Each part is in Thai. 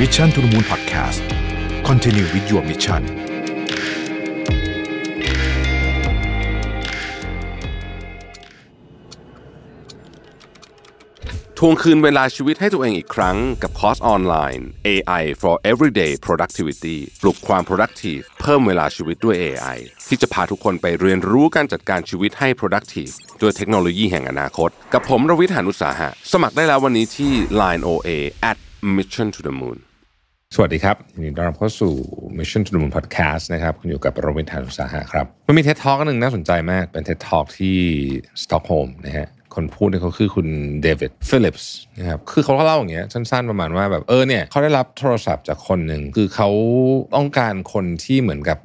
Mission to the Moon Podcast Continue with your mission ทวงคืนเวลาชีวิตให้ตัวเองอีกครั้งกับคอร์สออนไลน์ AI for Everyday Productivity ปลุกความ productive เพิ่มเวลาชีวิตด้วย AI ที่จะพาทุกคนไปเรียนรู้การจัดการชีวิตให้ productive ด้วยเทคโนโลยีแห่งอนาคต กับผมรวิทยานุสาหะ สมัครได้แล้ววันนี้ที่ Line OA at Mission to the Moon สวัสดีครับยินดีต้อนรับเข้าสู่ Mission to the Moon Podcast นะครับคุณอยู่กับรวิศ หาญอุตสาหะครับมันมี TED Talk หนึ่งน่าสนใจมาก เป็นเท็ตท a l k ที่สต็อกโฮล์มนะฮะคนพูดเนี่ยเขาคือคุณเดวิดฟิลิปส์นะครับ คือเขาเล่าอย่างเงี้ยสั้นๆประมาณว่าแบบเออเนี่ยเขาได้รับโทรศัพท์จากคนหนึ่งคือเขาต้องการคนที่เหมือนกับ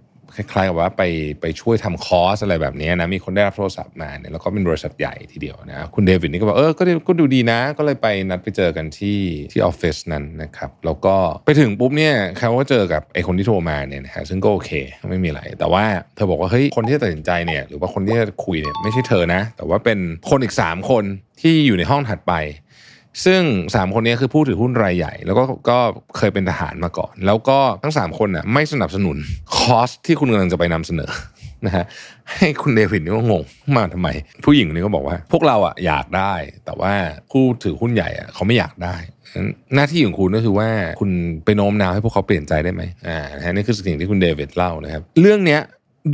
คล้ายๆกับว่าไปไปช่วยทำคอร์สอะไรแบบนี้นะมีคนได้รับโทรศัพท์มาเนี่ยแล้วก็เป็นบริษัทใหญ่ทีเดียวนะคุณเดวิดนี่ก็บอกเออก็ดูก็ดูดีนะ ก็เลยไปนัดไปเจอกันที่ที่ออฟฟิศนั้นนะครับแล้วก็ไปถึงปุ๊บเนี่ยเขาก็เจอกับไอ้คนที่โทรมาเนี่ยนะฮะซึ่งก็โอเคไม่มีอะไร แต่ว่าเธอบอกว่าเฮ้ยคนที่ตัดสินใจเนี่ยหรือว่าคนที่จะคุยเนี่ยไม่ใช่เธอนะ แต่ว่าเป็นคนอีก 3 คนที่อยู่ในห้องถัดไป ซึ่ง 3 คนนี้คือผู้ถือหุ้นรายใหญ่ แล้วก็ก็เคยเป็นทหารมาก่อน แล้วก็ทั้ง 3 คนน่ะไม่สนับสนุนคอสที่คุณกำลังจะไปนำเสนอนะฮะให้คุณเดวิดนี่ก็งงมาทำไม ผู้หญิงคนนี้ก็บอกว่า พวกเราอะอยากได้ แต่ว่าผู้ถือหุ้นใหญ่อะเขาไม่อยากได้หน้าที่ของคุณก็คือว่าคุณไปโน้มน้าวให้พวกเขาเปลี่ยนใจได้ไหมอ่านะนี่คือสิ่งที่คุณเดวิดเล่านะครับ เรื่องเนี้ย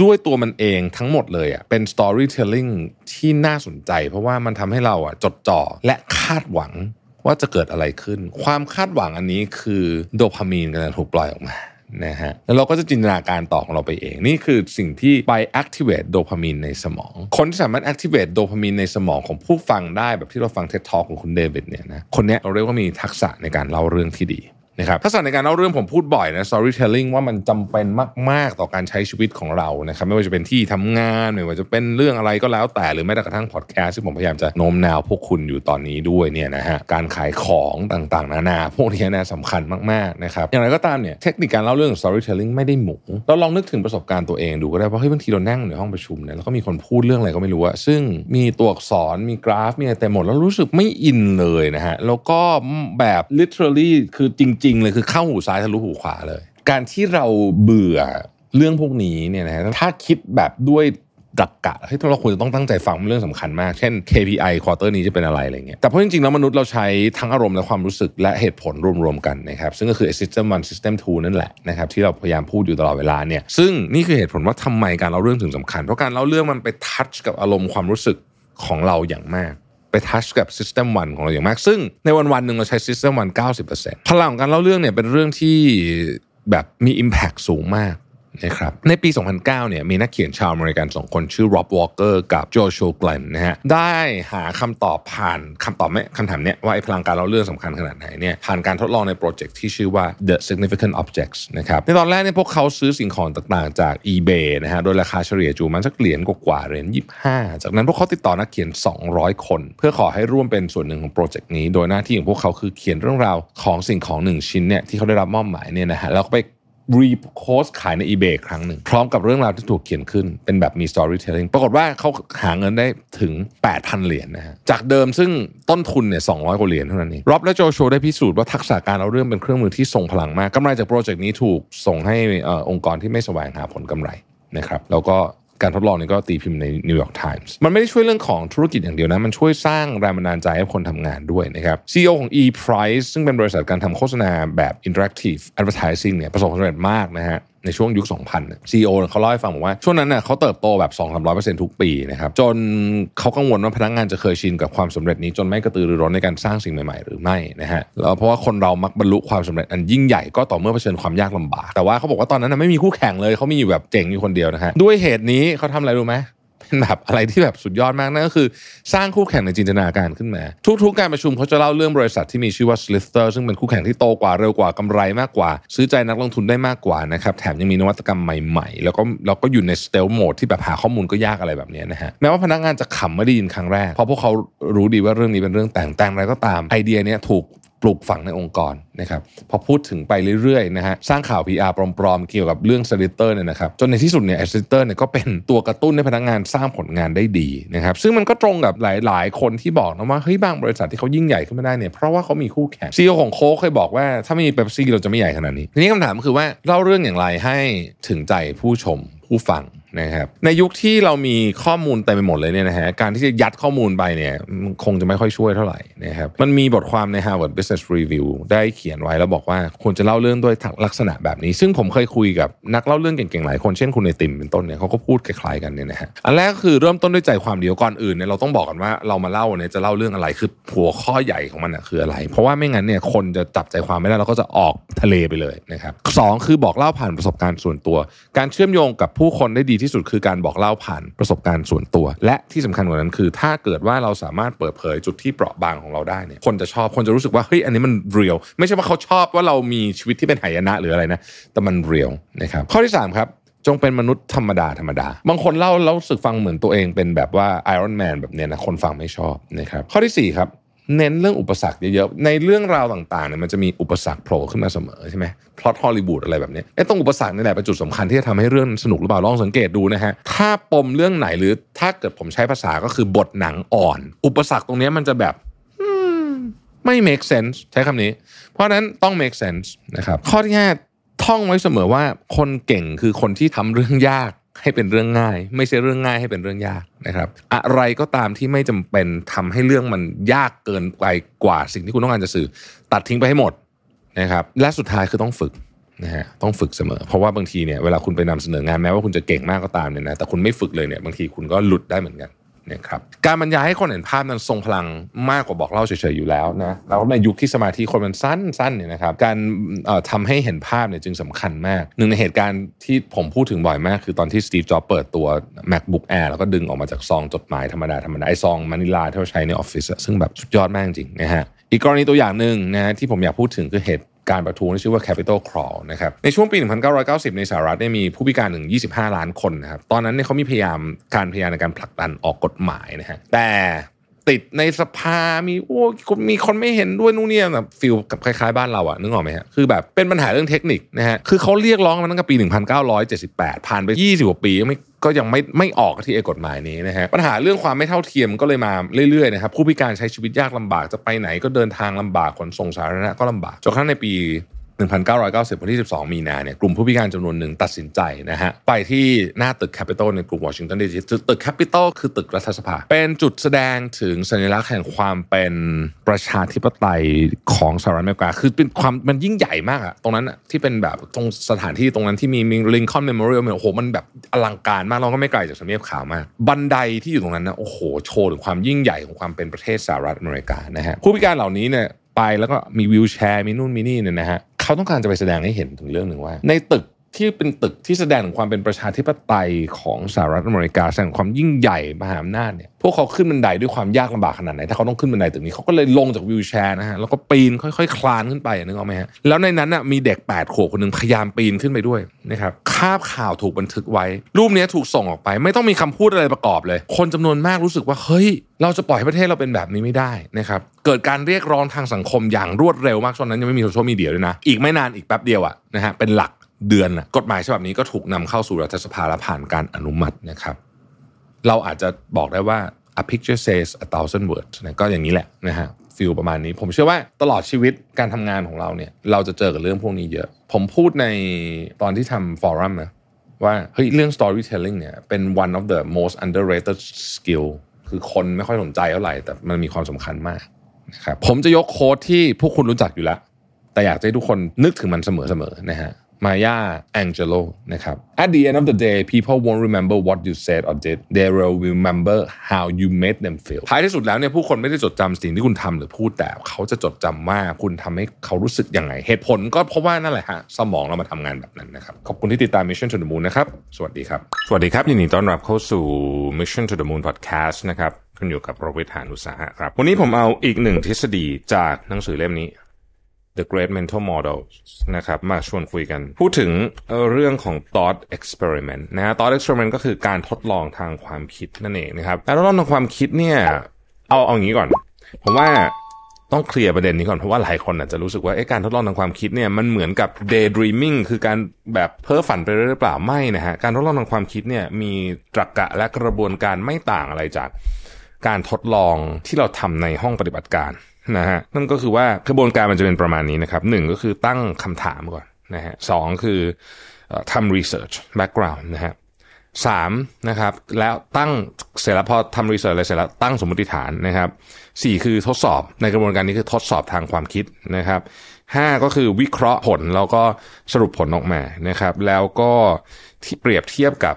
ด้วยตัวมันเองทั้งหมดเลยอะเป็น storytelling ที่น่าสนใจ เพราะว่ามันทำให้เราอะจดจ่อและคาดหวังว่าจะเกิดอะไรขึ้น ความคาดหวังอันนี้คือโดพามีนกำลังถูกปล่อยออกมานะฮะแล้วเราก็จะจินตนาการต่อของเราไปเอง นี่คือสิ่งที่ไป activate โดพามีนในสมอง คนที่สามารถ activate โดพามีนในสมองของผู้ฟังได้แบบที่เราฟังเท็ดทอของคุณเดวิดเนี่ยนะคนนี้เราเรียกว่ามีทักษะในการเล่าเรื่องที่ดี นะครับทักษะในการเล่าเรื่องผมพูดบ่อยนะ storytelling ว่ามันจำเป็นมาก ๆ ต่อการใช้ชีวิตของเรานะครับไม่ว่าจะเป็นที่ทำงานไม่ว่าจะเป็นเรื่องอะไรก็แล้วแต่หรือแม้แต่กระทั่งพอดแคสต์ที่ผมพยายามจะโน้มน้าวพวกคุณอยู่ตอนนี้ด้วยเนี่ยนะฮะการขายของต่างๆ นานา พวกนี้นะสำคัญมากๆนะครับอย่างไรก็ตามเนี่ยเทคนิคการเล่าเรื่อง storytelling ไม่ได้หมูเราลองนึกถึงประสบการณ์ตัวเองดูก็ได้เพราะเฮ้ยบางทีเรานั่งในห้องประชุมเนี่ยแล้วก็มีคนพูดเรื่องอะไรก็ไม่รู้อะซึ่งมีตัวอักษรมีกราฟมีอะไรเต็มหมดแล้วรู้สึกไม่อินเลยนะฮะแล้วก็แบบ literally คือจริงๆ เลยคือเข้าหูซ้ายทะลุหูขวาเลย การที่เราเบื่อเรื่องพวกนี้เนี่ยนะฮะถ้าคิดแบบด้วยดักกะให้เราควรจะต้องตั้งใจฟังเรื่องสำคัญมาก เช่น KPI ควอเตอร์นี้จะเป็นอะไรอะไรเงี้ยแต่เพราะจริงๆแล้วมนุษย์เราใช้ทั้งอารมณ์และความรู้สึกและเหตุผลรวมๆกันนะครับซึ่งก็คือ system one system two นั่นแหละนะครับที่เราพยายามพูดอยู่ตลอดเวลาเนี่ยซึ่งนี่คือเหตุผลว่าทำไมการเล่าเรื่องถึงสำคัญ เพราะการเล่าเรื่องมันไปทัชกับอารมณ์ความรู้สึกของเราอย่างมาก ไปทัชกับ System 1 ของเราอย่างมาก ซึ่งในวันวันหนึ่งเราใช้ System 1 90%พลังของการเล่าเรื่องเนี่ยเป็นเรื่องที่แบบมี Impact สูงมาก นะครับในปี 2009เนี่ยมีนักเขียนชาวอเมริกันสองคนชื่อ Rob Walker กับโจชัวแกลนนะฮะได้หาคำตอบผ่านคำตอบไม่คำถามเนี้ยว่าไอ้พลังการเล่าเรื่องสำคัญขนาดไหนเนี่ยผ่านการทดลองในโปรเจกต์ที่ชื่อว่า The Significant Objects นะครับในตอนแรกเนี่ยพวกเขาซื้อสิ่งของต่างๆ จาก eBay นะฮะโดยราคาเฉลี่ยจูมันสักเหรียญกว่าเหรียญ25 จากนั้นพวกเขาติดต่อนักเขียน 200 คน เพื่อขอให้ร่วมเป็นส่วนหนึ่งของโปรเจกต์นี้ โดยหน้าที่ของพวกเขาคือเขียนเรื่องราวของสิ่งของหนึ่งชิ้นเนี่ยที่เขาได้รับมอบหมายเนี่ยนะฮะแล้วก็ไป รีโพสขายใน eBay ครั้งหนึ่ง พร้อมกับเรื่องราวที่ถูกเขียนขึ้นเป็นแบบมี storytelling ปรากฏว่าเขาหาเงินได้ถึง 8,000 เหรียญนะฮะจากเดิมซึ่งต้นทุนเนี่ย200 กว่าเหรียญเท่านั้นเองร็อบและโจโชได้พิสูจน์ว่าทักษะการเอาเรื่องเป็นเครื่องมือที่ทรงพลังมากกำไรจากโปรเจกต์นี้ถูกส่งให้องค์กรที่ไม่แสวงหาผลกำไรนะครับแล้วก็ การทดลองนี้ก็ตีพิมพ์ใน New York Times มันไม่ได้ช่วยเรื่องของธุรกิจอย่างเดียวนะ มันช่วยสร้างแรงบันดาลใจให้คนทำงานด้วยนะครับ CEO ของ E-Price ซึ่งเป็นบริษัทการทำโฆษณาแบบ Interactive Advertising เนี่ยประสบความสำเร็จมากนะฮะ ในช่วงยุค 2000 CEO เขาเล่าให้ฟังบอกว่า ช่วงนั้นเน่ยเขาเติบโตแบบ 2-300%ทุกปีนะครับ จนเขากังวลว่าพนักงานจะเคยชินกับความสำเร็จนี้จนไม่กระตือรือร้นในการสร้างสิ่งใหม่ๆ หรือไม่นะฮะแล้วเพราะว่าคนเรามักบรรลุความสำเร็จอันยิ่งใหญ่ก็ต่อเมื่อเผชิญความยากลำบาก แต่ว่าเขาบอกว่าตอนนั้นไม่มีคู่แข่งเลยเขามีอยู่แบบเจ๋งอยู่คนเดียวนะฮะด้วยเหตุนี้เขาทำอะไรรู้ไหม เป็นแบบอะไรที่แบบสุดยอดมากนั่นก็คือ สร้างคู่แข่งในจินตนาการขึ้นมา ทุกๆการประชุมเขาจะเล่าเรื่องบริษัทที่มีชื่อว่า Slither ซึ่งเป็นคู่แข่งที่โตกว่าเร็วกว่ากำไรมากกว่า ซื้อใจนักลงทุนได้มากกว่านะครับแถมยังมีนวัตกรรมใหม่ๆ แล้วก็เราก็อยู่ใน stealth mode ที่แบบหาข้อมูลก็ยากอะไรแบบนี้นะฮะแม้ว่าพนักงานจะขำไม่ได้ยินครั้งแรกเพราะพวกเขารู้ดีว่าเรื่องนี้เป็นเรื่องแต่งแต่งอะไรก็ตามไอเดียเนี้ยถูก ปลูกฝังในองค์กรนะครับพอพูดถึงไปเรื่อยๆนะฮะสร้างข่าว PR ปลอมๆเกี่ยวกับเรื่องสลิเตอร์เนี่ยนะครับจนในที่สุดเนี่ยสลิเตอร์เนี่ยก็เป็นตัวกระตุ้นให้พนักงานสร้างผลงานได้ดีนะครับซึ่งมันก็ตรงกับหลายๆ คนที่บอกนะว่าเฮ้ยบางบริษัทที่เขายิ่งใหญ่ขึ้นมาได้เนี่ยเพราะว่าเขามีคู่แข่ง CEO ของโค้กเคยบอกว่าถ้าไม่มีเป๊ปซี่เราจะไม่ใหญ่ขนาดนี้ทีนี้คำถามคือว่าเล่าเรื่องอย่างไรให้ถึงใจผู้ชมผู้ฟัง นะครับในยุคที่เรามีข้อมูลเต็มไปหมดเลยเนี่ยนะฮะการที่จะยัดข้อมูลไปเนี่ยคงจะไม่ค่อยช่วยเท่าไหร่นะครับมันมีบทความใน Harvard Business Review ได้เขียนไว้แล้วบอกว่าควรจะเล่าเรื่องด้วยลักษณะแบบนี้ ซึ่งผมเคยคุยกับนักเล่าเรื่องเก่งๆหลายคนเช่นคุณไอติมเป็นต้นเนี่ยเขาก็พูดคล้ายๆกันเนี่ยนะฮะอันแรกก็คือเริ่มต้นด้วยใจความเดียวก่อนอื่นเนี่ยเราต้องบอกกันว่าเรามาเล่าเนี่ยจะเล่าเรื่องอะไรคือหัวข้อใหญ่ของมันนะคืออะไร เพราะว่าไม่งั้นเนี่ยคนจะจับใจความไม่ได้เราก็จะออกทะเลไปเลยนะครับสองคือบอกเล่าผ่านประสบการณ์ส่วนตัว การเชื่อมโยงกับผู้คนได้ดีที่ที่สุดคือการบอกเล่าผ่านประสบการณ์ส่วนตัว และที่สำคัญกว่านั้นคือ ถ้าเกิดว่าเราสามารถเปิดเผยจุดที่เปราะบางของเราได้เนี่ยคนจะชอบคนจะรู้สึกว่าเฮ้ยอันนี้มัน real ไม่ใช่ว่าเขาชอบว่าเรามีชีวิตที่เป็นหายนะหรืออะไรนะแต่มัน real นะครับข้อที่3ครับจงเป็นมนุษย์ธรรมดาธรรมดา บางคนเล่าแล้วรู้สึกฟังเหมือนตัวเองเป็นแบบว่า Iron Man แบบเนี้ยนะคนฟังไม่ชอบนะครับข้อที่4ครับ เน้นเรื่องอุปสรรคเยอะๆ ในเรื่องราวต่างๆเนี่ยมันจะมีอุปสรรคโผล่ขึ้นมาเสมอใช่ไหมพล็อตฮอลลีวูดอะไรแบบนี้ไอ้ตรงอุปสรรคนี่แหละเป็นจุดสำคัญที่จะทำให้เรื่องสนุกหรือเปล่าลองสังเกตดูนะฮะถ้าปมเรื่องไหนหรือถ้าเกิดผมใช้ภาษาก็คือบทหนังอ่อน อุปสรรคตรงนี้มันจะแบบไม่ make sense ใช้คำนี้ เพราะนั้นต้อง make sense นะครับข้อที่ห้าท่องไว้เสมอว่าคนเก่งคือคนที่ทำเรื่องยาก ให้เป็นเรื่องง่าย ไม่ใช่เรื่องง่ายให้เป็นเรื่องยากนะครับ อะไรก็ตามที่ไม่จำเป็นทำให้เรื่องมันยากเกินไปกว่าสิ่งที่คุณต้องการจะสื่อ ตัดทิ้งไปให้หมดนะครับ และสุดท้ายคือต้องฝึกนะฮะต้องฝึกเสมอ เพราะว่าบางทีเนี่ยเวลาคุณไปนำเสนองานแม้ว่าคุณจะเก่งมากก็ตามเนี่ยนะแต่คุณไม่ฝึกเลยเนี่ยบางทีคุณก็หลุดได้เหมือนกัน นะครับการบรรยายให้คนเห็นภาพนั้นทรงพลังมากกว่าบอกเล่าเฉยๆอยู่แล้วนะแล้วในยุคที่สมาธิคนมันสั้นๆเนี่ยนะครับการทำให้เห็นภาพเนี่ยจึงสำคัญมาก หนึ่งในเหตุการณ์ที่ผมพูดถึงบ่อยมาก คือตอนที่สตีฟจ็อบเปิดตัว macbook air แล้วก็ดึงออกมาจากซองจดหมายธรรมดาธรรมดาไอซองมานิลาที่เราใช้ในออฟฟิศซึ่งแบบสุดยอดมากจริงนะฮะอีกกรณีตัวอย่างหนึ่งนะที่ผมอยากพูดถึงคือเหตุ การประท้วงที่ชื่อว่า Capital Crawl นะครับในช่วงปี 1990 ในสหรัฐเนี่ยมีผู้พิการถึง 25 ล้านคนนะครับตอนนั้นเนี่ยเขามีพยายามการพยายามในการผลักดันออกกฎหมายนะฮะแต่ ติดในสภา มีโอ้มีคนไม่เห็นด้วยนู่นเนี่ยแบบฟิลกับคล้ายๆบ้านเราอะนึกออกไหมฮะ คือแบบเป็นปัญหาเรื่องเทคนิคนะฮะ คือเขาเรียกร้องมาตั้งแต่ปี 1978 ผ่านไป 20กว่าปีไม่ก็ยังไม่ไม่ออกที่ไอ้กฎหมายนี้นะฮะปัญหาเรื่องความไม่เท่าเทียมก็เลยมาเรื่อยๆนะครับผู้พิการใช้ชีวิตยากลำบากจะไปไหนก็เดินทางลำบากขนส่งสาธารณะก็ลำบากจนกระทั่งในปี 1990 วันที่ 12 มีนาเนี่ยกลุ่มผู้พิการจำนวนหนึ่งตัดสินใจนะฮะไปที่หน้าตึกแคปิตอลในกรุงวอชิงตันดีซีตึกแคปิตอลคือตึกรัฐสภา เป็นจุดแสดงถึงสัญลักษณ์แห่งความเป็นประชาธิปไตยของสหรัฐอเมริกา คือเป็นความมันยิ่งใหญ่มากอะตรงนั้นอะที่เป็นแบบตรงสถานที่ตรงนั้นที่มีมีลิงคอ l เมมโมเรียลโอ้โหมันแบบอลังการมากเราก็ไม่ไกลจากสมเนียบขาวมากบันไดที่อยู่ตรงนั้นนะโอ้โหโชว์ถึงความยิ่งใหญ่ของความเป็นประเทศสหรัฐอเมริกานะฮะผู้พิการเหล่านี้เนี่ยไปแล้วก็มีวิวแชร์มีนู่นมีนี่เนี่ยนะฮะ เขาต้องการจะไปแสดงให้เห็นถึงเรื่องหนึ่งว่า ในตึก ที่เป็นตึกที่แสดงถึงความเป็นประชาธิปไตยของสหรัฐอเมริกาแสดงความยิ่งใหญ่มหาอำนาจเนี่ยพวกเขาขึ้นบันไดด้วยความยากลำบากขนาดไหนถ้าเขาต้องขึ้นบันไดตึกนี้เขาก็เลยลงจากวิวแชร์นะฮะแล้วก็ปีนค่อยๆ คลานขึ้นไปนึกออกไหมฮะแล้วในนั้นน่ะมีเด็ก8ปดขวบคนหนึ่งพยายามปีนขึ้นไปด้วยนะครับคาบข่าวถูกบันทึกไว้ รูปนี้ถูกส่งออกไป ไม่ต้องมีคำพูดอะไรประกอบเลย คนจำนวนมากรู้สึกว่าเฮ้ยเราจะปล่อยให้ประเทศเราเป็นแบบนี้ไม่ได้นะครับเกิดการเรียกร้องทางสังคมอย่างรวดเร็วมากตอนนั้นยังไม่มีโซเชียลมีเดียด้วยนะอีกไม่นานอีกแป๊บเดียวอะนะฮะเป็นหลัก เดือนนะกฎหมายฉบับนี้ก็ถูกนำเข้าสู่รัฐสภาและผ่านการอนุมัตินะครับ เราอาจจะบอกได้ว่า a picture says a thousand words นะก็อย่างนี้แหละนะฮะฟิลประมาณนี้ ผมเชื่อว่าตลอดชีวิตการทำงานของเราเนี่ย เราจะเจอกับเรื่องพวกนี้เยอะ ผมพูดในตอนที่ทำฟอรัมนะว่าเฮ้ยเรื่อง storytelling เนี่ยเป็น one of the most underrated skill คือคนไม่ค่อยสนใจเท่าไหร่ แต่มันมีความสำคัญมากนะครับผมจะยกโค้ดที่พวกคุณรู้จักอยู่แล้ว แต่อยากให้ทุกคนนึกถึงมันเสมอๆนะฮะ มายาแองเจโลนะครับ At the end of the day people won't remember what you said or did they will remember how you made them feel ท้ายที่สุดแล้วเนี่ยผู้คนไม่ได้จดจำสิ่งที่คุณทำหรือพูดแต่เขาจะจดจำว่าคุณทำให้เขารู้สึกยังไง เหตุผลก็เพราะว่านั่นแหละฮะสมองเรามาทำงานแบบนั้นนะครับ ขอบคุณที่ติดตาม Mission to the Moon นะครับ สวัสดีครับ สวัสดีครับยินดีต้อนรับเข้าสู่ Mission to the Moon Podcast นะครับคุณอยู่กับโรเบิร์ตหานุสาหะครับ วันนี้ผมเอาอีกหนึ่งทฤษฎีจากหนังสือเล่มนี้ The Great Mental Model นะครับมาชวนคุยกัน พูดถึงเรื่องของ thought experiment นะ thought experiment ก็คือการทดลองทางความคิดนั่นเองนะครับการทดลองทางความคิดเนี่ยเอาเอาอย่างนี้ก่อน ผมว่าต้องเคลียร์ประเด็นนี้ก่อน เพราะว่าหลายคนอาจจะรู้สึกว่าการทดลองทางความคิดเนี่ยมันเหมือนกับ daydreaming คือการแบบเพ้อฝันไปเรื่อยหรือเปล่าไม่นะฮะการทดลองทางความคิดเนี่ยมีตรรกะและกระบวนการไม่ต่างอะไรจากการทดลองที่เราทำในห้องปฏิบัติการ นะฮะนั่นก็คือว่ากระบวนการมันจะเป็นประมาณนี้นะครับหนึ่งก็คือตั้งคำถามก่อนนะฮะสองคือทำ research background นะฮะสามนะครับแล้วตั้งเสร็จแล้วพอทำรีเสิร์ชอะไรเสร็จแล้วตั้งสมมติฐานนะครับสี่คือทดสอบในกระบวนการนี้คือทดสอบทางความคิดนะครับห้าก็คือวิเคราะห์ผลแล้วก็สรุปผลออกมานะครับ แล้วก็ที่เปรียบเทียบกับ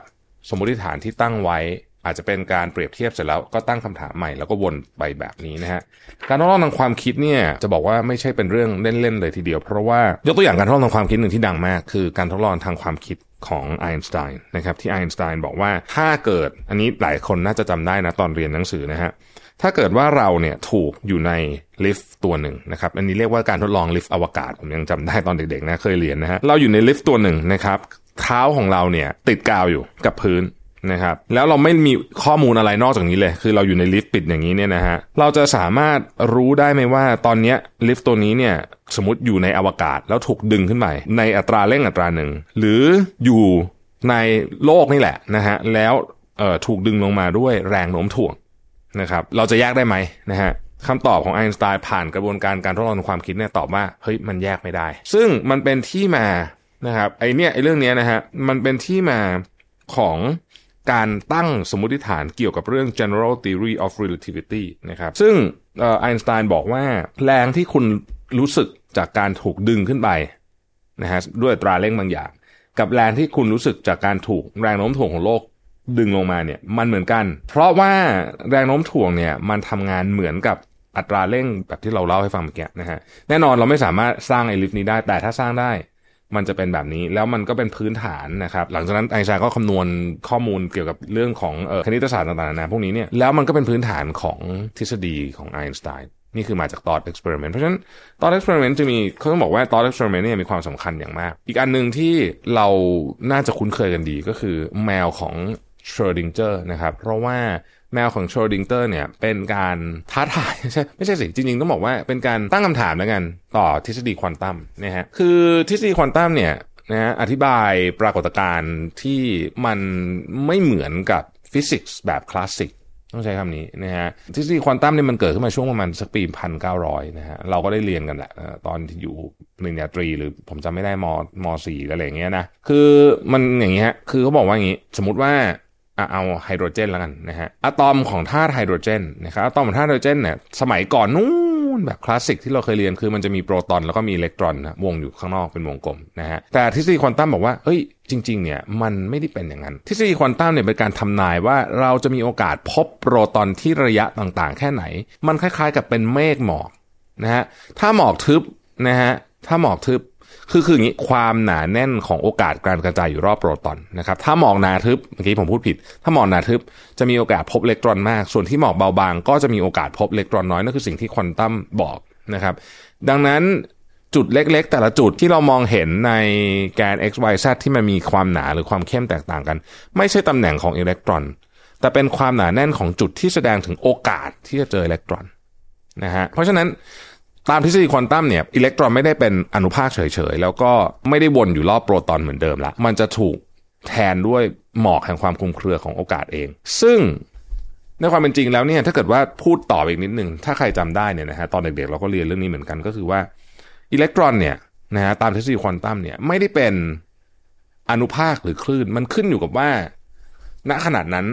สมมติฐานที่ตั้งไว้ อาจจะเป็นการเปรียบเทียบเสร็จแล้วก็ตั้งคำถามใหม่แล้วก็วนไปแบบนี้นะฮะการทดลองทางความคิดเนี่ยจะบอกว่าไม่ใช่เป็นเรื่องเล่นๆเลยทีเดียว เพราะว่ายกตัวอย่างการทดลองทางความคิดหนึ่งที่ดังมาก คือการทดลองทางความคิดของไอน์สไตน์นะครับที่ไอน์สไตน์บอกว่าถ้าเกิดอันนี้หลายคนน่าจะจำได้นะตอนเรียนหนังสือนะฮะถ้าเกิดว่าเราเนี่ยถูกอยู่ในลิฟต์ตัวหนึ่งนะครับอันนี้เรียกว่าการทดลองลิฟต์อวกาศผมยังจำได้ตอนเด็กๆนะเคยเรียนนะฮะเราอยู่ในลิฟต์ตัวหนึ่งนะครับเท้าของเราเนี่ยติดกาวอยู่กับพื้น นะครับแล้วเราไม่มีข้อมูลอะไรนอกจากนี้เลย คือเราอยู่ในลิฟต์ปิดอย่างนี้เนี่ยนะฮะเราจะสามารถรู้ได้ไหมว่าตอนนี้ลิฟต์ตัวนี้เนี่ยสมมติอยู่ในอวกาศแล้วถูกดึงขึ้นไปในอัตราเร่งอัตราหนึ่งหรืออยู่ในโลกนี่แหละนะฮะแล้วเอ่อถูกดึงลงมาด้วยแรงโน้มถ่วงนะครับเราจะแยกได้ไหมนะฮะคำตอบของไอน์สไตน์ผ่านกระบวนการการทดลองทางความคิดเนี่ยตอบว่าเฮ้ยมันแยกไม่ได้ ซึ่งมันเป็นที่มานะครับไอเนี่ยไอเรื่องนี้นะฮะมันเป็นที่มาของ การตั้งสมมติฐานเกี่ยวกับเรื่อง general theory of relativity นะครับ ซึ่งไอน์สไตน์บอกว่าแรงที่คุณรู้สึกจากการถูกดึงขึ้นไปนะฮะด้วยตราเร่งบางอย่าง กับแรงที่คุณรู้สึกจากการถูกแรงโน้มถ่วงของโลกดึงลงมาเนี่ยมันเหมือนกัน เพราะว่าแรงโน้มถ่วงเนี่ยมันทำงานเหมือนกับอัตราเร่งแบบที่เราเล่าให้ฟังเมื่อกี้นะฮะแน่นอนเราไม่สามารถสร้างไอลิฟต์นี้ได้แต่ถ้าสร้างได้ มันจะเป็นแบบนี้แล้วมันก็เป็นพื้นฐานนะครับ หลังจากนั้นไอน์สไตน์ก็คำนวณข้อมูลเกี่ยวกับเรื่องของเออคณิตศาสตร์ต่างๆนะพวกนี้เนี่ยแล้วมันก็เป็นพื้นฐานของทฤษฎีของไอน์สไตน์นี่คือมาจาก thought experiment เพราะฉะนั้น thought experiment จะมีเขาต้องบอกว่า thought experiment เนี่ยมีความสำคัญอย่างมาก อีกอันหนึ่งที่เราน่าจะคุ้นเคยกันดีก็คือแมวของชเรอดิงเงอร์นะครับเพราะว่า แมวของชเรอดิงเงอร์เนี่ยเป็นการท้าทายใช่ไม่ใช่สิจริงๆต้องบอกว่าเป็นการตั้งคำถามแล้วกันต่อทฤษฎีควอนตัมนะฮะคือทฤษฎีควอนตัมเนี่ยนะฮะอธิบายปรากฏการณ์ที่มันไม่เหมือนกับฟิสิกส์แบบคลาสสิกต้องใช้คำนี้นะฮะทฤษฎีควอนตัมเนี่ยมันเกิดขึ้นมาช่วงประมาณสักปีพันเก้าร้อยนะฮะเราก็ได้เรียนกันแหละตอนที่อยู่ปริญญาตรีหรือผมจำไม่ได้มมสี่อะไรอย่างเงี้ยนะคือมันอย่างเงี้ยคือเขาบอกว่าอย่างงี้ สมมติว่า เอาไฮโดรเจนแล้วกันนะฮะอะตอมของธาตุไฮโดรเจนนะครับอะตอมของธาตุไฮโดรเจนเนี่ยสมัยก่อนนู้นแบบคลาสสิกที่เราเคยเรียนคือมันจะมีโปรตอนแล้วก็มีอิเล็กตรอนนะวงอยู่ข้างนอกเป็นวงกลมนะฮะแต่ทฤษฎีควอนตัมบอกว่าเฮ้ยจริงๆเนี่ยมันไม่ได้เป็นอย่างนั้น ทฤษฎีควอนตัมเนี่ยเป็นการทำนายว่าเราจะมีโอกาสพบโปรตอนที่ระยะต่างๆ แค่ไหน มันคล้ายๆ กับเป็นเมฆหมอกนะฮะถ้าหมอกทึบนะฮะถ้าหมอกทึบ คือคืออย่างนี้ความหนาแน่นของโอกาสการกระจายอยู่รอบโปรตอนนะครับถ้าหมอกหนาทึบเมื่อกี้ผมพูดผิด ถ้าหมอกหนาทึบจะมีโอกาสพบอิเล็กตรอนมาก ส่วนที่หมอกเบาบางก็จะมีโอกาสพบอิเล็กตรอนน้อยนั่นคือสิ่งที่ควอนตัมบอกนะครับ ดังนั้นจุดเล็กๆ แต่ละจุดที่เรามองเห็นในแกน x y z ที่มันมีความหนาหรือความเข้มแตกต่างกัน ไม่ใช่ตำแหน่งของอิเล็กตรอน แต่เป็นความหนาแน่นของจุดที่แสดงถึงโอกาสที่จะเจออิเล็กตรอนนะฮะเพราะฉะนั้น ตามทฤษฎีควอนตัมเนี่ยอิเล็กตรอนไม่ได้เป็นอนุภาคเฉยๆ แล้วก็ไม่ได้วนอยู่รอบโปรตอนเหมือนเดิมละมันจะถูกแทนด้วยหมอกแห่งความคลุมเครือของโอกาสเอง ซึ่งในความเป็นจริงแล้วเนี่ยถ้าเกิดว่าพูดต่ออีกนิดนึง ถ้าใครจำได้เนี่ยนะฮะตอนเด็กๆเราก็เรียนเรื่องนี้เหมือนกันก็คือว่าอิเล็กตรอนเนี่ยนะฮะตามทฤษฎีควอนตัมเนี่ยไม่ได้เป็นอนุภาคหรือคลื่น มันขึ้นอยู่กับว่า ณขนาดนั้น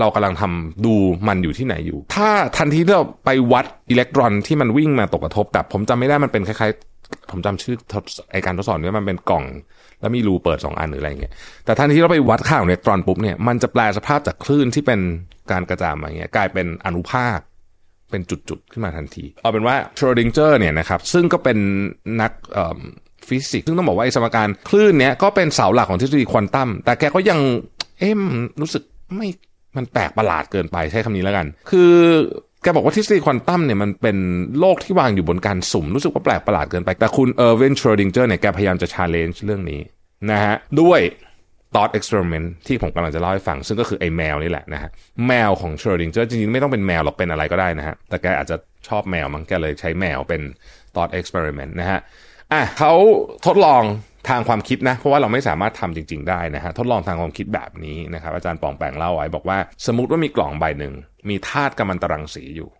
เรากำลังทำดูมันอยู่ที่ไหนอยู่ ถ้าทันทีที่เราไปวัดอิเล็กตรอนที่มันวิ่งมาตกกระทบกับ ผมจำไม่ได้มันเป็นคล้ายๆ ผมจำชื่อไอการทดสอบเนี่ยมันเป็นกล่อง แล้วมีรูเปิดสองอันหรืออะไรเงี้ยแต่ทันทีเราไปวัดค่าของอิเล็กตรอนปุ๊บเนี่ยมันจะแปลสภาพจากคลื่นที่เป็นการกระจายมาเงี้ยกลายเป็นอนุภาคเป็นจุดๆขึ้นมาทันที เอาเป็นว่าชเรอดิงเงอร์เนี่ยนะครับซึ่งก็เป็นนักฟิสิกส์ซึ่งต้องบอกว่าไอสมการคลื่นเนี้ยก็เป็นเสาหลักของทฤษฎีควอนตัมแต่แกก็ยังเอ๊ะรู้สึกไม่ มันแปลกประหลาดเกินไปใช้คำนี้แล้วกัน คือแกบอกว่าทฤษฎีควอนตัมเนี่ยมันเป็นโลกที่วางอยู่บนการสุ่มรู้สึกว่าแปลกประหลาดเกินไป แต่คุณเออร์วิน ชเรอดิงเงอร์เนี่ยแกพยายามจะ challenge เรื่องนี้นะฮะด้วย thought experiment ที่ผมกำลังจะเล่าให้ฟัง ซึ่งก็คือไอ้แมวนี่แหละนะฮะแมวของชเรอดิงเงอร์จริงๆ ไม่ต้องเป็นแมวหรอกเป็นอะไรก็ได้นะฮะ แต่แกอาจจะชอบแมวมันก็เลยใช้แมวเป็น thought experiment นะฮะอะเขาทดลอง ทางความคิดนะ เพราะว่าเราไม่สามารถทำจริง ๆ ได้นะฮะทดลองทางความคิดแบบนี้นะครับ อาจารย์ปองแปงเล่าไว้บอกว่า สมมติว่ามีกล่องใบหนึ่งมีธาตุกัมมันตรังสีอยู่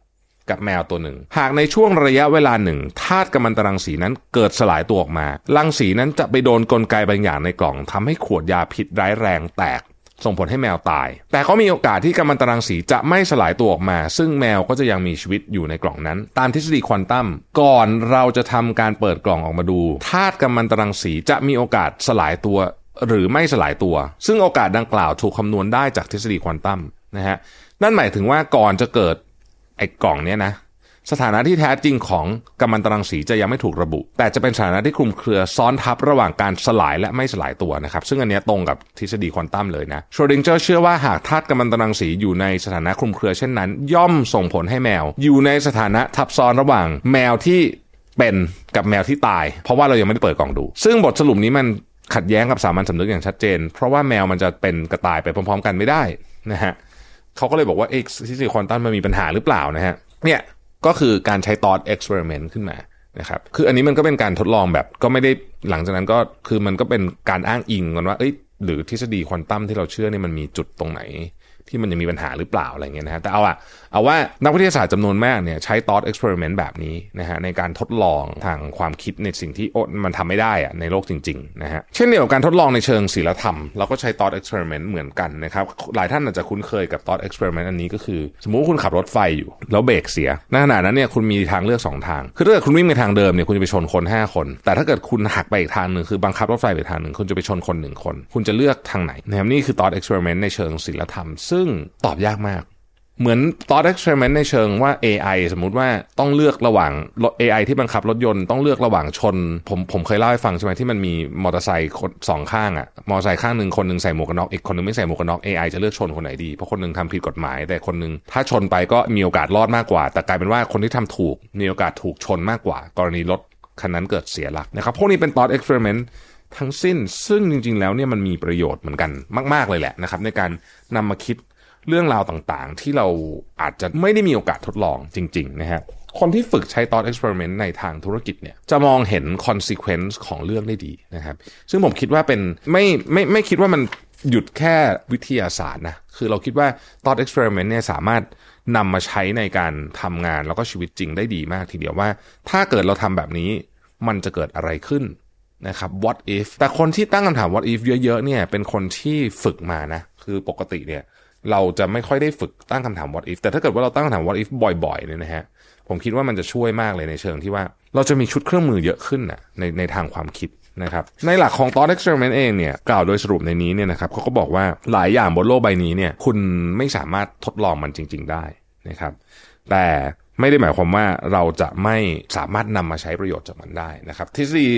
กับแมวตัวหนึ่ง หากในช่วงระยะเวลาหนึ่งธาตุกัมมันตรังสีนั้นเกิดสลายตัวออกมา รังสีนั้นจะไปโดนกลไกบางอย่างในกล่องทำให้ขวดยาพิษร้ายแรงแตก ส่งผลให้แมวตาย แต่ก็มีโอกาสที่กัมมันตรังสีจะไม่สลายตัวออกมา ซึ่งแมวก็จะยังมีชีวิตอยู่ในกล่องนั้น ตามทฤษฎีควอนตัม ก่อนเราจะทำการเปิดกล่องออกมาดูธาตุกัมมันตรังสีจะมีโอกาสสลายตัว หรือไม่สลายตัว ซึ่งโอกาสดังกล่าวถูกคำนวณได้จากทฤษฎีควอนตัมนะฮะ นั่นหมายถึงว่าก่อนจะเกิดไอ้กล่องเนี้ยนะ สถานะที่แท้จริงของกัมมันตรังสีจะยังไม่ถูกระบุ แต่จะเป็นสถานะที่คลุมเครือซ้อนทับระหว่างการสลายและไม่สลายตัวนะครับ ซึ่งอันนี้ตรงกับทฤษฎีควอนตัมเลยนะโชดิงเจอร์เชื่อว่าหากธาตุกัมมันตรังสีอยู่ในสถานะคลุมเครือเช่นนั้น ย่อมส่งผลให้แมว อยู่ในสถานะทับซ้อนระหว่างแมวที่เป็นกับแมวที่ตาย เพราะว่าเรายังไม่ได้เปิดกล่องดู ซึ่งบทสรุปนี้มันขัดแย้งกับสามัญสำนึกอย่างชัดเจน เพราะว่าแมวมันจะเป็นกับตายไปพร้อม ๆ กันไม่ได้นะฮะเขาก็เลยบอกว่าเอ็กซ์ทฤษฎีควอนตัมมันมีปัญหาหรือเปล่านะฮะเนี่ย ก็คือการใช้ thought experiment ขึ้นมานะครับคืออันนี้มันก็เป็นการทดลองแบบก็ไม่ได้หลังจากนั้นก็คือมันก็เป็นการอ้างอิงกันว่าเอ้ยหรือทฤษฎีควอนตัมที่เราเชื่อเนี่ยมันมีจุดตรงไหน ที่มันจะมีปัญหาหรือเปล่าอะไรเงี้ยนะฮะแต่เอาอะเอาว่านักวิทยาศาสตร์จำนวนมากเนี่ยใช้ thought experiment แบบนี้นะฮะในการทดลองทางความคิดในสิ่งที่โอมันทำไม่ได้อะในโลกจริงๆนะฮะเช่นเดียวกับการทดลองในเชิงศิลธรรมเราก็ใช้ thought experiment เหมือนกันนะครับหลายท่านอาจจะคุ้นเคยกับ thought experiment อันนี้ก็คือ สมมุติว่าคุณขับรถไฟอยู่แล้วเบรกเสียในขณะนั้นเนี่ยคุณมีทางเลือกสองทาง คือถ้าเกิดคุณวิ่งในทางเดิมเนี่ยคุณจะไปชนคนห้าคน แต่ถ้าเกิดคุณหักไปอีกทางหนึ่งคือบังคับรถไฟไปทางหนึ่งคุณจะไปชนคนหนึ่งคน คุณจะเลือกทางไหนนะครับนี่คือ thought experiment ในเชิงศิลธรรมซึ่งตอบยากมาก เหมือน thought experiment ในเชิงว่า AI สมมุติว่าต้องเลือกระหว่างรถ AI ที่บังคับรถยนต์ต้องเลือกระหว่างชน ผมผมเคยเล่าให้ฟังใช่ไหมที่มันมีมอเตอร์ไซค์สองข้างอะมอเตอร์ไซค์ข้างหนึ่งคนหนึ่งใส่หมวกกันน็อกอีกคนหนึ่งไม่ใส่หมวกกันน็อก AI จะเลือกชนคนไหนดี เพราะคนหนึ่งทำผิดกฎหมาย แต่คนหนึ่งถ้าชนไปก็มีโอกาสรอดมากกว่า แต่กลายเป็นว่าคนที่ทำถูกมีโอกาสถูกชนมากกว่า กรณีรถคันนั้นเกิดเสียหลักนะครับพวกนี้เป็น thought experiment ทั้งสิ้น ซึ่งจริง ๆ แล้วเนี่ยมันมีประโยชน์เหมือนกันมาก ๆ เลยแหละนะครับ ในการนำมาคิดเรื่องราวต่างๆ ที่เราอาจจะไม่ได้มีโอกาสทดลองจริง ๆ นะฮะคนที่ฝึกใช้ thought experiment ในทางธุรกิจเนี่ยจะมองเห็น consequence ของเรื่องได้ดีนะครับ ซึ่งผมคิดว่าเป็นไม่ไม่ไม่คิดว่ามันหยุดแค่วิทยาศาสตร์นะ คือเราคิดว่า thought experiment เนี่ยสามารถนำมาใช้ในการทำงานแล้วก็ชีวิตจริงได้ดีมากทีเดียวว่า ถ้าเกิดเราทำแบบนี้มันจะเกิดอะไรขึ้น นะครับ what if แต่คนที่ตั้งคำถาม what if เยอะๆเนี่ยเป็นคนที่ฝึกมานะ คือปกติเนี่ยเราจะไม่ค่อยได้ฝึกตั้งคำถาม what if แต่ถ้าเกิดว่าเราตั้งคำถาม what if บ่อยๆเนี่ยนะฮะผมคิดว่ามันจะช่วยมากเลยในเชิงที่ว่าเราจะมีชุดเครื่องมือเยอะขึ้นนะในในทางความคิดนะครับในหลักของ thought experiment เองเนี่ยกล่าวโดยสรุปในนี้เนี่ยนะครับเขาก็บอกว่าหลายอย่างบนโลกใบนี้เนี่ยคุณไม่สามารถทดลองมันจริง ๆ ได้นะครับแต่ ไม่ได้หมายความว่าเราจะไม่สามารถนำมาใช้ประโยชน์จากมันได้นะครับทฤษฎี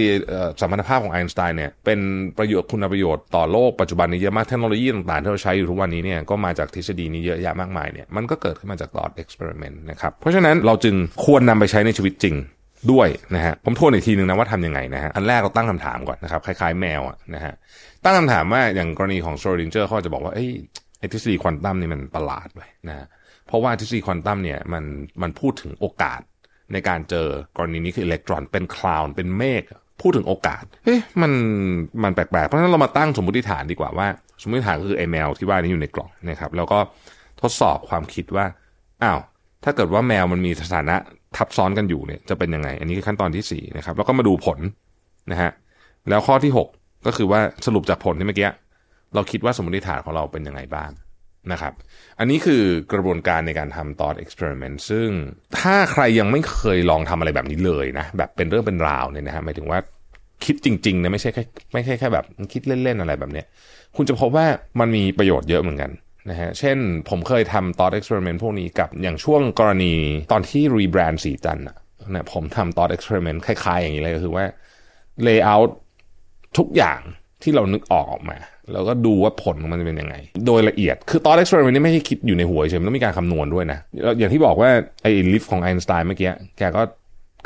สมพันธภาพของไอน์สไตน์เนี่ยเป็นประโยชน์คุณประโยชน์ต่อโลกปัจจุบันนี้เยอะมากเทคโนโลยีต่างๆที่เราใช้อยู่ทุกวันนี้เนี่ยก็มาจากทฤษฎีนี้เยอะแยะมากมายเนี่ยมันก็เกิดขึ้นมาจาก thought experiment นะครับเพราะฉะนั้นเราจึงควรนำไปใช้ในชีวิตจริงด้วยนะฮะผมทวนอีกทีหนึ่งนะว่าทำยังไงนะฮะอันแรกเราตั้งคำถามก่อนนะครับคล้ายๆแมวอะนะฮะตั้งคำถามว่าอย่างกรณีของโชดิงเจอร์เขาจะบอกว่าเอ้ยไอ้ทฤษฎีควอนตัมนี่มันประหลาดไปนะะ เพราะว่าทฤษฎีควอนตัมเนี่ยมันมันพูดถึงโอกาสในการเจอกรณีนี้คืออิเล็กตรอนเป็นคลาวน์เป็นเมฆพูดถึงโอกาสเฮ้ยมันมันแปลกๆ เพราะฉะนั้นเรามาตั้งสมมติฐานดีกว่าว่า สมมติฐานคือไอแมวที่ว่านี้อยู่ในกล่องนะครับ แล้วก็ทดสอบความคิดว่าอ้าวถ้าเกิดว่าแมวมันมีสถานะทับซ้อนกันอยู่เนี่ยจะเป็นยังไง อันนี้คือขั้นตอนที่สี่นะครับแล้วก็มาดูผลนะฮะแล้วข้อที่หกก็คือว่าสรุปจากผลที่เมื่อกี้เราคิดว่าสมมติฐานของเราเป็นยังไงบ้าง นะครับ อันนี้คือกระบวนการในการทำ thought experiment ซึ่งถ้าใครยังไม่เคยลองทำอะไรแบบนี้เลยนะ แบบเป็นเรื่องเป็นราวเนี่ยนะฮะหมายถึงว่าคิดจริงๆนะไม่ใช่แค่ไม่ใช่แค่แบบคิดเล่นๆอะไรแบบเนี้ยคุณจะพบว่ามันมีประโยชน์เยอะเหมือนกันนะฮะเช่นผมเคยทำ thought experiment พวกนี้กับอย่างช่วงกรณีตอนที่ rebrand สีจันนะผมทำ thought experiment คล้ายๆ อย่างนี้เลยก็คือว่า layout ทุกอย่างที่เรานึกออกออกมา แล้วก็ดูว่าผลมันจะเป็นยังไง โดยละเอียด คือตอน experiment นี่ไม่ใช่คิดอยู่ในหัวเฉยมันต้องมีการคำนวณด้วยนะ อย่างที่บอกว่าไอ้ลิฟต์ของไอน์สไตน์เมื่อกี้ แกก็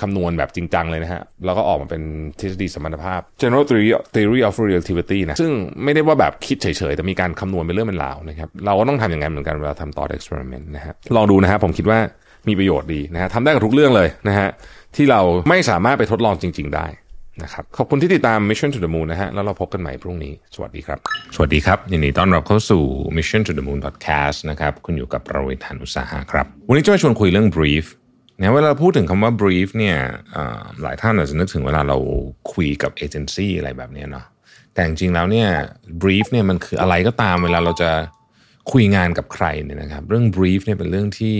คำนวณแบบจริงจังเลยนะฮะ แล้วก็ออกมาเป็นทฤษฎีสมรรถภาพ general theory theory of relativity นะ ซึ่งไม่ได้ว่าแบบคิดเฉยๆ แต่มีการคำนวณเป็นเรื่องเป็นราวนะครับ เราก็ต้องทำอย่างนั้นเหมือนกันเวลาทำ thought experiment นะฮะ ลองดูนะฮะ ผมคิดว่ามีประโยชน์ดีนะฮะทำได้กับทุกเรื่องเลยนะฮะ ที่เราไม่สามารถไปทดลองจริง ๆ ได้ นะครับขอบคุณที่ติดตาม Mission to the Moon นะฮะแล้วเราพบกันใหม่พรุ่งนี้ สวัสดีครับ สวัสดีครับ ยินดีต้อนรับเข้าสู่ Mission to the Moon Podcast นะครับคุณอยู่กับประวิทยานุตสาหะครับ วันนี้จะมาชวนคุยเรื่อง brief นะเวลาพูดถึงคำว่า brief เนี่ยหลายท่านอาจจะนึกถึงเวลาเราคุยกับเอเจนซี่อะไรแบบนี้เนาะแต่จริงๆแล้วเนี่ย brief เนี่ยมันคืออะไรก็ตามเวลาเราจะคุยงานกับใครเนี่ยนะครับ เรื่อง brief เนี่ยเป็นเรื่องที่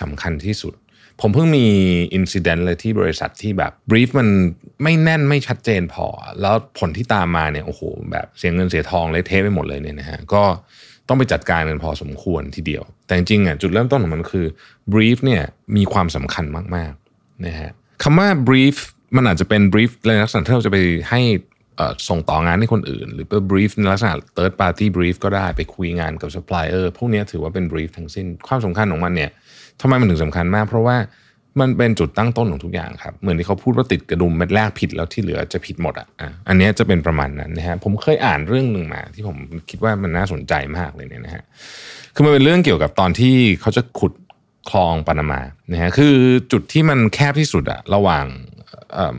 สำคัญที่สุด ผมเพิ่งมีอินซิเดนต์เลยที่บริษัทที่แบบ brief มันไม่แน่นไม่ชัดเจนพอ แล้วผลที่ตามมาเนี่ยโอ้โหแบบเสียเงินเสียทองเลยเทไปหมดเลยเนี่ยนะฮะก็ต้องไปจัดการกันพอสมควรทีเดียว แต่จริงๆอะจุดเริ่มต้นของมันคือ brief เนี่ยมีความสำคัญมากๆนะฮะคำว่า brief มันอาจจะเป็น brief ในลักษณะที่เราจะไปให้ส่งต่องานให้คนอื่น หรือเป็น brief ในลักษณะ third party brief ก็ได้ไปคุยงานกับ supplier พวกนี้ถือว่าเป็น brief ทั้งสิ้นความสำคัญของมันเนี่ย ทำไมมันถึงสำคัญมาก เพราะว่ามันเป็นจุดตั้งต้นของทุกอย่างครับ เหมือนที่เขาพูดว่าติดกระดุมเม็ดแรกผิดแล้วที่เหลือจะผิดหมดอะอันนี้จะเป็นประมาณนั้นนะฮะผมเคยอ่านเรื่องหนึ่งมา ที่ผมคิดว่ามันน่าสนใจมากเลยเนี่ยนะฮะคือมันเป็นเรื่องเกี่ยวกับตอนที่เขาจะขุดคลองปานามานะฮะคือจุดที่มันแคบที่สุดอะระหว่าง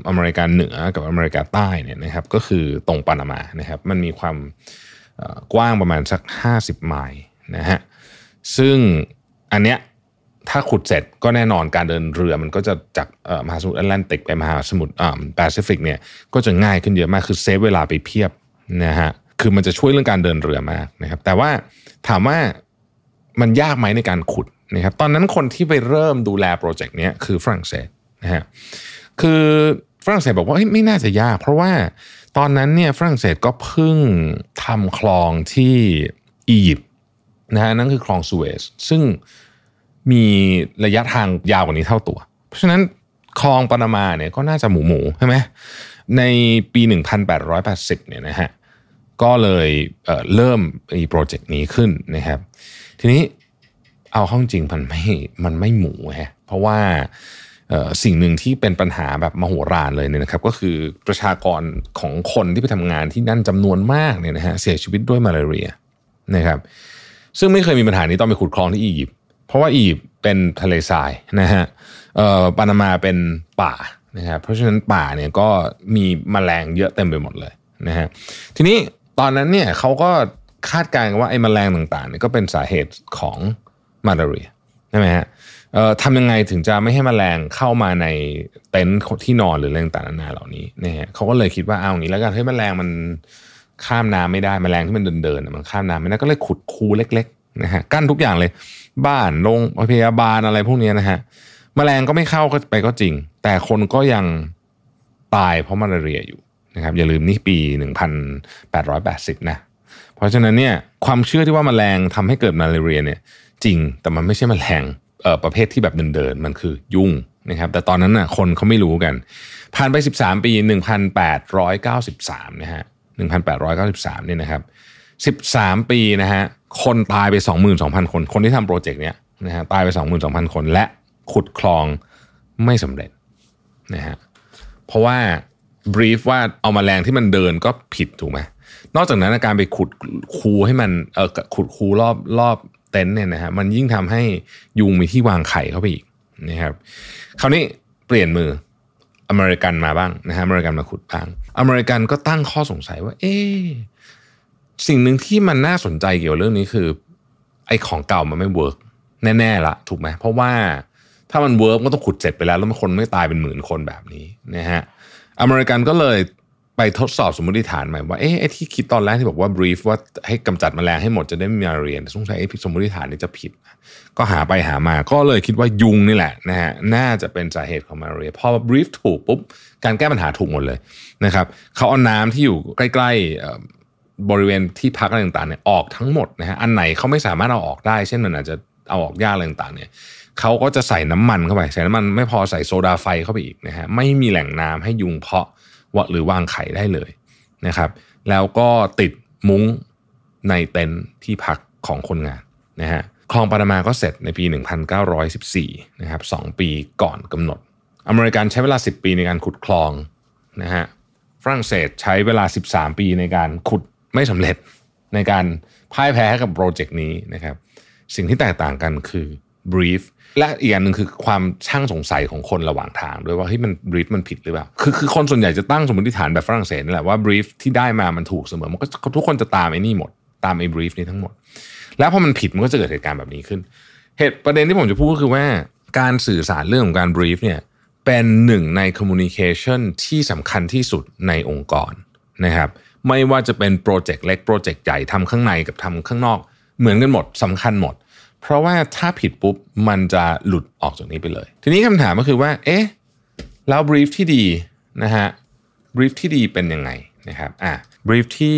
อเมริกาเหนือกับอเมริกาใต้เนี่ยนะครับก็คือตรงปานามานะครับมันมีความกว้างประมาณสัก 50 ไมล์นะฮะซึ่งอันเนี้ย ถ้าขุดเสร็จก็แน่นอนการเดินเรือมันก็จะจากมหาสมุทรแอตแลนติกไปมหาสมุทรแปซิฟิกเนี่ยก็จะง่ายขึ้นเยอะมากคือ save เวลาไปเพียบนะฮะคือมันจะช่วยเรื่องการเดินเรือมากนะครับ แต่ว่าถามว่ามันยากไหมในการขุดนะครับตอนนั้นคนที่ไปเริ่มดูแลโปรเจกต์นี้คือฝรั่งเศสนะฮะคือฝรั่งเศสบอกว่าไม่น่าจะยาก เพราะว่าตอนนั้นเนี่ยฝรั่งเศสก็เพิ่งทำคลองที่อียิปต์นะฮะนั่นคือคลองสุเอซซึ่ง มีระยะทางยาวกว่านี้เท่าตัว เพราะฉะนั้นคลองปานามาเนี่ยก็น่าจะหมูหมูใช่ไหมในปี 1880เนี่ยนะฮะก็เลยเเริ่มมีโปรเจกต์นี้ขึ้นนะครับ ทีนี้เอาข้องจริงมันไม่มันไม่หมูฮะเพราะว่าสิ่งหนึ่งที่เป็นปัญหาแบบมโหฬารเลยเนี่ยนะครับ ก็คือประชากรของคนที่ไปทำงานที่นั่นจำนวนมากเนี่ยนะฮะเสียชีวิตด้วยมาลาเรียนะครับซึ่งไม่เคยมีปัญหานี้ตอนไปขุดคลองที่อียิปต์ เพราะว่าอียิปต์เป็นทะเลทรายนะฮะเอ่อปานามาเป็นป่านะครับเพราะฉะนั้นป่าเนี่ยก็มีมแมลงเยอะเต็มไปหมดเลยนะฮะทีนี้ตอนนั้นเนี่ยเขาก็คาดการณ์ว่าไอ้มแมลงต่างๆเนี่ยก็เป็นสาเหตุของมาลาเรียใช่ไหมฮะเอ่อทำยังไงถึงจะไม่ให้มแมลงเข้ามาในเต็นท์ที่นอนหรืออะไรต่างๆนานาเหล่านี้นะฮะเขาก็เลยคิดว่าเอาอย่างนี้แล้วกันให้มแมลงมันข้ามน้ำไม่ได้มแมลงที่มันเดินเดินมันข้ามน้ำไม่ได้ก็เลยขุดคูเล็ก นะฮะกั้นทุกอย่างเลย บ้านโรงพยาบาลอะไรพวกนี้นะฮะมแมลงก็ไม่เข้าก็ไปก็จริง แต่คนก็ยังตายเพราะมาลาเรียอยู่นะครับอย่าลืมนี่ปี 1880 นะ เพราะฉะนั้นเนี่ยความเชื่อที่ว่ามาแมลงทำให้เกิดมาลาเรียเนี่ยจริงแต่มันไม่ใช่มแมลงเอ่อประเภทที่แบบเดินๆมันคือยุ่งนะครับแต่ตอนนั้นน่ะคนเขาไม่รู้กัน ผ่านไป 13 ปี 1893 นะฮะ 1893 เนี่ยนะครับ 13 ปีนะฮะ คนตายไป 22,000 คน คนที่ทำโปรเจกต์เนี้ยนะฮะตายไป 22,000 คน และขุดคลองไม่สำเร็จนะฮะเพราะว่า brief ว่าเอาแมลงที่มันเดินก็ผิดถูกไหมนอกจากนั้นการไปขุดคูให้มันเออขุดคูรอบรอบเต็นท์เนี่ยนะฮะมันยิ่งทำให้ยุงมีที่วางไข่เข้าไปอีกนะครับคราวนี้เปลี่ยนมืออเมริกันมาบ้างนะฮะอเมริกันมาขุดบ้าง อเมริกันก็ตั้งข้อสงสัยว่า เอ๊ สิ่งหนึ่งที่มันน่าสนใจเกี่ยวกับเรื่องนี้คือ ไอ้ของเก่ามันไม่ work แน่ๆละถูกไหมเพราะว่าถ้ามัน work ก็ต้องขุดเสร็จไปแล้ว แล้วมันคนไม่ตายเป็นหมื่นคนแบบนี้นะฮะอเมริกันก็เลยไปทดสอบสมมติฐานใหม่ว่าเอ๊ะไอ้ที่คิดตอนแรกที่บอกว่า brief ว่าให้กำจัดแมลงให้หมดจะได้ไม่มาลาเรียสงสัยไอ้สมมติฐานนี้จะผิด ก็หาไปหามาก็เลยคิดว่ายุงนี่แหละนะฮะน่าจะเป็นสาเหตุของมาลาเรียพอ brief ถูกปุ๊บ การแก้ปัญหาถูกหมดเลยนะครับเขาเอาน้ำที่อยู่ใกล้ๆ บริเวณที่พักอะไรต่างๆเนี่ยออกทั้งหมดนะฮะอันไหนเขาไม่สามารถเอาออกได้ เช่นมันอาจจะเอาออกยากอะไรต่างๆเนี่ยเขาก็จะใส่น้ำมันเข้าไปใส่น้ำมันไม่พอใส่โซดาไฟเข้าไปอีกนะฮะไม่มีแหล่งน้ำให้ยุงเพาะวหรือวางไข่ได้เลยนะครับ แล้วก็ติดมุ้งในเต็นท์ที่พักของคนงานนะฮะคลองปานามาก็เสร็จในปี 1914นะครับ2ปีก่อนกำหนด อเมริกันใช้เวลา 10 ปีในการขุดคลองนะฮะฝรั่งเศสใช้เวลา 13 ปีในการขุด ไม่สำเร็จในการพ่ายแพ้กับโปรเจกต์นี้นะครับ สิ่งที่แตกต่างกันคือ brief และอีกอย่างหนึ่งคือความช่างสงสัยของคนระหว่างทาง ด้วยว่าเฮ้ยมัน brief มันผิดหรือเปล่าคือคือคนส่วนใหญ่จะตั้งสมมติฐานแบบฝรั่งเศสนี่แหละว่า brief ที่ได้มามันถูกเสมอมันก็ทุกคนจะตามไอ้นี่หมด ตามไอ้ brief นี้ทั้งหมด แล้วพอมันผิดมันก็จะเกิดเหตุการณ์แบบนี้ขึ้น เหตุประเด็นที่ผมจะพูดก็คือว่าการสื่อสารเรื่องของการ brief เนี่ยเป็นหนึ่งใน communication ที่สำคัญที่สุดในองค์กรนะครับ ไม่ว่าจะเป็นโปรเจกต์เล็กโปรเจกต์ใหญ่ทำข้างในกับทำข้างนอก เหมือนกันหมดสำคัญหมด เพราะว่าถ้าผิดปุ๊บมันจะหลุดออกจากนี้ไปเลย ทีนี้คำถามก็คือว่า เอ๊ะแล้ว brief ที่ดีนะฮะ brief ที่ดีเป็นยังไงนะครับอะ brief ที่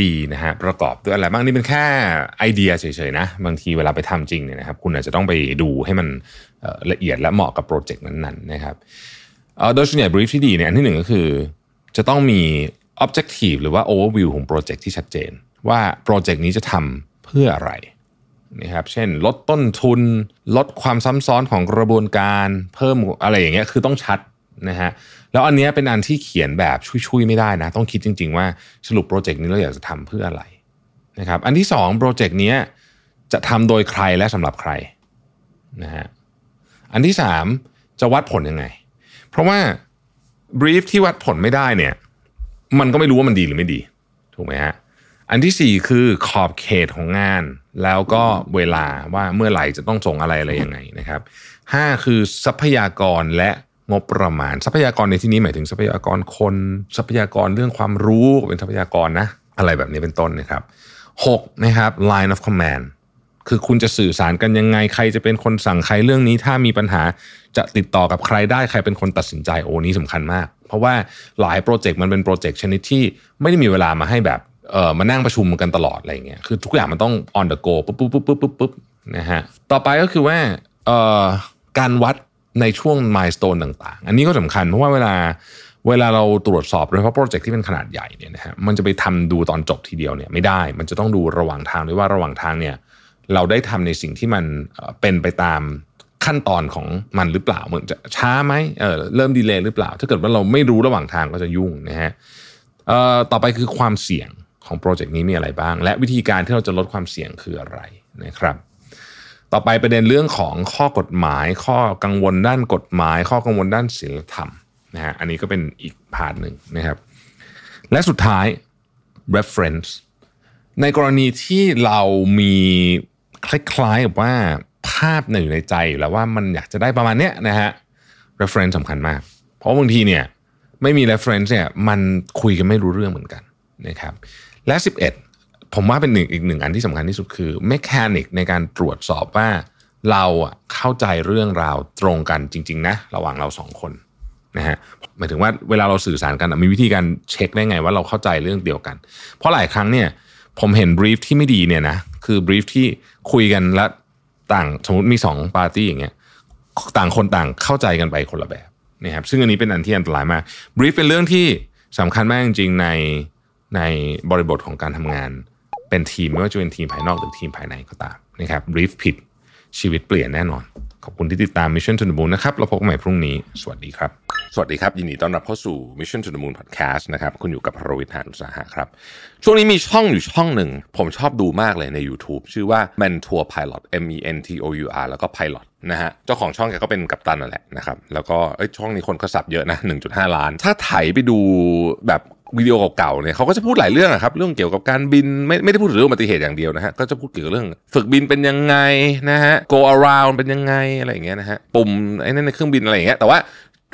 ดีนะฮะประกอบด้วยอะไรบ้างนี่เป็นแค่ไอเดียเฉยๆนะบางทีเวลาไปทำจริงเนี่ยนะครับ คุณอาจจะต้องไปดูให้มันละเอียดและเหมาะกับโปรเจกต์นั้นๆนะครับโดยส่วนใหญ่ brief ที่ดีเนี่ยอันที่หนึ่งก็คือ จะต้องมี objective หรือว่า overview ของโปรเจกต์ที่ชัดเจน ว่าโปรเจกต์นี้จะทำเพื่ออะไรนะครับเช่นลดต้นทุน ลดความซ้ำซ้อนของกระบวนการเพิ่มอะไรอย่างเงี้ยคือต้องชัดนะฮะแล้วอันนี้เป็นอันที่เขียนแบบชุ่ยๆไม่ได้นะ ต้องคิดจริง ๆ ว่าสรุปโปรเจกต์นี้เราอยากจะทำเพื่ออะไรนะครับอันที่2โปรเจกต์นี้จะทำโดยใครและสำหรับใครนะฮะอันที่ 3 จะวัดผลยังไง เพราะว่าบรีฟที่วัดผลไม่ได้เนี่ย มันก็ไม่รู้ว่ามันดีหรือไม่ดี ถูกไหมฮะอันที่4คือขอบเขตของงาน แล้วก็เวลาว่าเมื่อไหร่จะต้องส่งอะไรอะไรยังไงนะครับ5คือทรัพยากรและงบประมาณ ทรัพยากรในที่นี้หมายถึงทรัพยากรคน ทรัพยากรเรื่องความรู้เป็นทรัพยากรนะอะไรแบบนี้เป็นต้นนะครับ6นะครับ line of command คือคุณจะสื่อสารกันยังไงใครจะเป็นคนสั่งใครเรื่องนี้ถ้ามีปัญหาจะติดต่อกับใครได้ใครเป็นคนตัดสินใจโอ้นี้สำคัญมาก เพราะว่าหลายโปรเจกต์มันเป็นโปรเจกต์ชนิดที่ไม่ได้มีเวลามาให้แบบเออมานั่งประชุมกันตลอดอะไรเงี้ยคือทุกอย่างมันต้อง on the go ปุ๊บปุ๊บปุ๊บปุ๊บปุ๊บนะฮะต่อไปก็คือว่าเอ่อการวัดในช่วงมายสเตนต่างๆ อันนี้ก็สำคัญเพราะว่าเวลาเวลาเราตรวจสอบโดยเฉพาะโปรเจกต์ที่เป็นขนาดใหญ่เนี่ยนะฮะมันจะไปทำดูตอนจบทีเดียวเนี่ยไม่ได้ มันจะต้องดูระหว่างทางด้วยว่าระหว่างทางเนี่ยเราได้ทำในสิ่งที่มันเป็นไปตาม ขั้นตอนของมันหรือเปล่าเหมือนจะช้าไหมเออเริ่มดีเลย์หรือเปล่า ถ้าเกิดว่าเราไม่รู้ระหว่างทางก็จะยุ่งนะฮะเอ่อต่อไปคือความเสี่ยงของโปรเจกต์นี้มีอะไรบ้าง และวิธีการที่เราจะลดความเสี่ยงคืออะไรนะครับ ต่อไปประเด็นเรื่องของข้อกฎหมาย ข้อกังวลด้านกฎหมาย ข้อกังวลด้านศีลธรรมนะฮะอันนี้ก็เป็นอีก part หนึ่งนะครับ และสุดท้าย reference ในกรณีที่เรามีคล้ายๆกับว่า ภาพหนึ่งในใจอยู่แล้วว่ามันอยากจะได้ประมาณเนี้ยนะฮะ reference สำคัญมาก เพราะบางทีเนี่ยไม่มี reference เนี่ยมันคุยกันไม่รู้เรื่องเหมือนกันนะครับ และ 11 ผมว่าเป็นหนึ่งอีกหนึ่งอันที่สำคัญที่สุดคือ mechanic ในการตรวจสอบว่าเราเข้าใจเรื่องราวตรงกันจริง ๆ นะ ระหว่างเราสองคนนะฮะหมายถึงว่าเวลาเราสื่อสารกันมีวิธีการเช็คได้ไงว่าเราเข้าใจเรื่องเดียวกัน เพราะหลายครั้งเนี่ยผมเห็น brief ที่ไม่ดีเนี่ยนะคือ brief ที่คุยกันแล้ว ต่างสมมติมีสองปาร์ตี้อย่างเงี้ยต่างคนต่างเข้าใจกันไปคนละแบบนะครับซึ่งอันนี้เป็นอันที่อันตรายมากบรีฟเป็นเรื่องที่สำคัญมากจริงๆในในบริบทของการทำงาน เป็นทีมไม่ว่าจะเป็นทีมภายนอกหรือทีมภายในก็ตามนะครับบรีฟผิดชีวิตเปลี่ยนแน่นอน ขอบคุณที่ติดตาม Mission to the Moon นะครับเราพบกันใหม่พรุ่งนี้ สวัสดีครับ สวัสดีครับ ยินดีต้อนรับเข้าสู่ Mission to the Moon Podcast นะครับ คุณอยู่กับพรวิทยานุสาหะครับ ช่วงนี้มีช่องอยู่ช่องหนึ่ง ผมชอบดูมากเลยใน YouTube ชื่อว่า Mentor Pilot M E N T O U R แล้วก็ Pilot นะฮะ เจ้าของช่องแกก็เป็นกัปตันนั่นแหละนะครับ แล้วก็ช่องนี้คนก็สับเยอะนะ 1.5 ล้าน ถ้าไถไปดูแบบวิดีโอเก่าๆเนี่ยเขาก็จะพูดหลายเรื่องครับ เรื่องเกี่ยวกับการบินไม่ไม่ได้พูดถึงเรื่องอุบัติเหตุอย่างเดียวนะฮะก็จะพูดเกี่ยวกับเรื่อง ฝึกบินเป็นยังไงนะฮะ go around เป็นยังไงอะไรอย่างเงี้ยนะฮะปุ่มไอ้นั่นในเครื่องบินอะไรอย่างเงี้ยแต่ว่า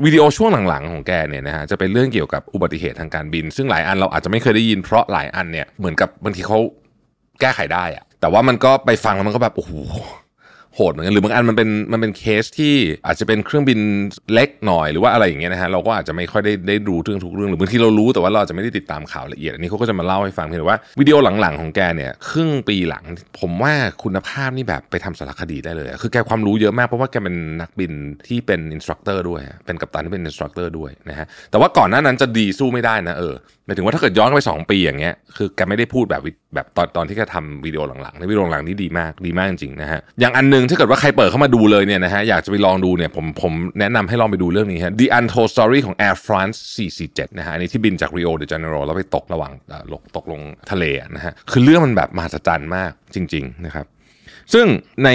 วิดีโอช่วงหลังๆของแกเนี่ยนะฮะจะเป็นเรื่องเกี่ยวกับอุบัติเหตุทางการบิน ซึ่งหลายอันเราอาจจะไม่เคยได้ยินเพราะหลายอันเนี่ยเหมือนกับบางทีเขาแก้ไขได้อะแต่ว่ามันก็ไปฟังแล้วมันก็แบบโอ้โห โหดเหมือนกันหรือบางอันมันเป็นมันเป็นเคสที่อาจจะเป็นเครื่องบินเล็กหน่อยหรือว่าอะไรอย่างเงี้ยนะฮะเราก็อาจจะไม่ค่อยได้ได้รู้เรื่องทุกเรื่องหรือบางทีเรารู้แต่ว่าเราจะไม่ได้ติดตามข่าวละเอียดอันนี้เขาก็จะมาเล่าให้ฟังเพียงแต่ว่าวิดีโอหลังๆของแกเนี่ยครึ่งปีหลัง ผมว่าคุณภาพนี่แบบไปทำสารคดีได้เลย คือแกความรู้เยอะมากเพราะว่าแกเป็นนักบินที่เป็น instructor ด้วย เป็นกัปตันที่เป็น instructor ด้วยนะฮะแต่ว่าก่อนหน้านั้นจะดีสู้ไม่ได้นะเออหมายถึงว่าถ้าเกิดย้อนไป 2 ปีอย่างเงี้ยคือแกไม่ได้พูดแบบแบบตอนตอนที่แกทำวิดีโอหลังๆในวิดีโอหลังนี่ดีมากดีมากจริงๆนะฮะอย่างอันนึงถ้าเกิดว่าใครเปิดเข้ามาดูเลยเนี่ยนะฮะอยากจะไปลองดูเนี่ยผมผมแนะนำให้ลองไปดูเรื่องนี้ฮะ The Untold Story ของ Air France 447นะฮะอันนี้ที่บินจาก Rio de Janeiro แล้วไปตกระหว่างตกลงทะเลนะฮะคือเรื่องมันแบบมหัศจรรย์มากจริง ๆ นะครับ ซึ่งใน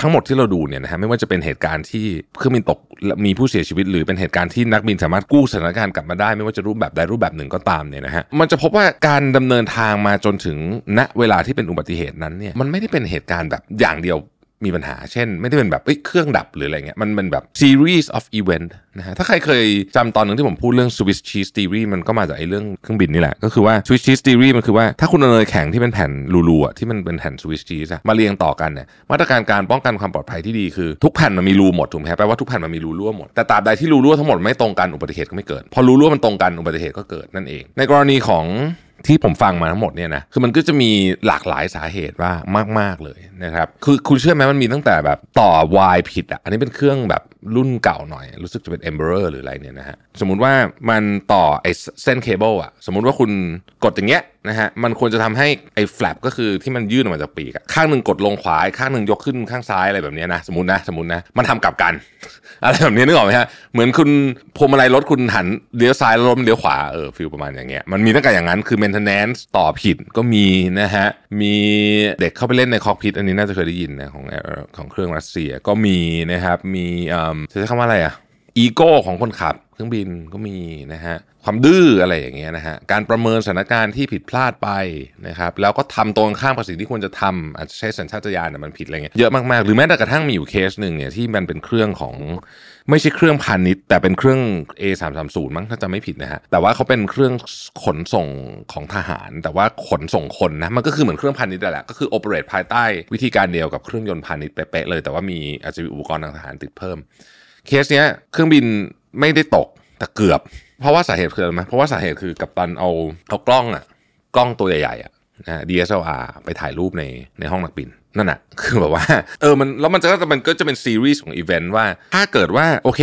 ทั้งหมดที่เราดูเนี่ยนะฮะไม่ว่าจะเป็นเหตุการณ์ที่เครื่องบินตกมีผู้เสียชีวิต หรือเป็นเหตุการณ์ที่นักบินสามารถกู้สถานการณ์กลับมาได้ ไม่ว่าจะรูปแบบใดรูปแบบหนึ่งก็ตามเนี่ยนะฮะมันจะพบว่าการดำเนินทางมาจนถึงณเวลาที่เป็นอุบัติเหตุนั้นเนี่ยมันไม่ได้เป็นเหตุการณ์แบบอย่างเดียวมีปัญหา เช่น ไม่ได้เป็นแบบเครื่องดับหรืออะไรเงี้ยมันเป็นแบบ series of event นะฮะถ้าใครเคยจำตอนหนึ่งที่ผมพูดเรื่อง Swiss cheese theory มันก็มาจากไอ้เรื่องเครื่องบินนี่แหละ ก็คือว่า Swiss cheese theory มันคือว่าถ้าคุณเอาเนยแข็งที่เป็นแผ่นรูๆอะที่มันเป็นแผ่น Swiss cheese มาเรียงต่อกันเนี่ยมาตรการการป้องกันความปลอดภัยที่ดีคือทุกแผ่นมันมีรูหมดถูกไหมแปลว่าทุกแผ่นมันมีรูรั่วหมดแต่ตราบใดที่รูรั่วทั้งหมดไม่ตรงกันอุบัติเหตุก็ไม่เกิด พอรูรั่วมันตรงกันอุบัติเหตุก็เกิดนั่นเอง ในกรณีของที่ผมฟังมาทั้งหมดเนี่ยนะคือมันก็จะมีหลากหลายสาเหตุว่ามาก ๆ เลยนะครับ คือคุณเชื่อไหมมันมีตั้งแต่แบบต่อวายผิดอะอันนี้เป็นเครื่องแบบรุ่นเก่าหน่อย รู้สึกจะเป็น Embraer หรืออะไรเนี่ยนะฮะสมมุติว่ามันต่อไอ้เส้นเคเบิลอะสมมุติว่าคุณกดอย่างเงี้ยนะฮะมันควรจะทำให้ไอ้แฟลปก็คือที่มันยื่นออกมาจากปีกข้างหนึ่งกดลงขวาข้างหนึ่งยกขึ้นข้างซ้ายอะไรแบบนี้นะสมมตินะสมมตินะมันทำกลับกัน อะไรแบบนี้นึกออกไหมฮะเหมือนคุณพวงมาลัยรถคุณหันเลี้ยวซ้ายแล้วรถเลี้ยวขวาเออ feel ประมาณอย่างเงี้ยมันมีตั้งแต่อย่างนั้นคือ maintenance ต่อผิดก็มีนะฮะมีเด็กเข้าไปเล่นใน cockpit อันนี้น่าจะเคยได้ยินนะของของเครื่องรัสเซียก็มีนะครับมีอ่อจะใช้คำว่าอะไรอะอีโก้ของคนขับ เครื่องบินก็มีนะฮะความดื้ออะไรอย่างเงี้ยนะฮะการประเมินสถานการณ์ที่ผิดพลาดไปนะครับแล้วก็ทำตรงข้ามกับสิ่งที่ควรจะทำอาจจะใช้สัญชาตญาณมันผิดอะไรเงี้ยเยอะมากๆ หรือแม้แต่กระทั่งมีอยู่เคสหนึ่งเนี่ยที่มันเป็นเครื่องของไม่ใช่เครื่องพาณิชย์แต่เป็นเครื่อง A330 มั้งถ้าจะไม่ผิดนะฮะแต่ว่าเขาเป็นเครื่องขนส่งของทหาร แต่ว่าขนส่งคนนะมันก็คือเหมือนเครื่องพาณิชย์แหละก็คือโอเปเรตภายใต้วิธีการเดียวกับเครื่องยนต์พาณิชย์เป๊ะเลย แต่ว่ามีอาจจะมีอุปกรณ์ทางทหารติดเพิ่มเคสเนี้ยเครื่องบิน ไม่ได้ตกแต่เกือบ เพราะว่าสาเหตุคืออะไรไหมเพราะว่าสาเหตุคือกัปตันเอาเอากล้องอะกล้องตัวใหญ่ๆอะนะ DSLR ไปถ่ายรูปในในห้องนักบิน นั่นแหะคือแบบว่า เออมันแล้วมันจะมันก็จะเป็นซีรีส์ของอีเวนต์ว่า ถ้าเกิดว่าโอเค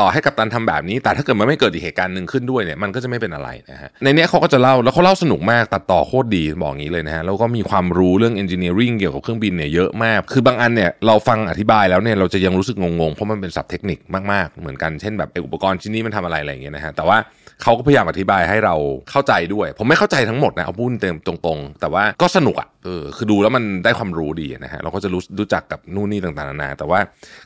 ต่อให้กัปตันทำแบบนี้ แต่ถ้าเกิดมันไม่เกิดอีกเหตุการณ์หนึ่งขึ้นด้วยเนี่ยมันก็จะไม่เป็นอะไรนะฮะในนี้เขาก็จะเล่าแล้วเขาเล่าสนุกมากตัดต่อโคตรดีบอกงี้เลยนะฮะแล้วก็มีความรู้เรื่อง engineering เกี่ยวกับเครื่องบินเนี่ยเยอะมาก คือบางอันเนี่ยเราฟังอธิบายแล้วเนี่ยเราจะยังรู้สึกงงๆเพราะมันเป็นศัพท์เทคนิคมากๆ เหมือนกันเช่นแบบอุปกรณ์ชิ้นนี้มันทำอะไรอะไรอย่างเงี้ยนะฮะแต่ว่า เขาก็พยายามอธิบายให้เราเข้าใจด้วย ผมไม่เข้าใจทั้งหมดนะเอาพูดเต็มตรงๆ แต่ว่าก็สนุกอะเออคือดูแล้วมันได้ความรู้ดีนะฮะเราก็จะรู้รู้จักกับนู่นนี่ต่างๆนานาแต่ว่า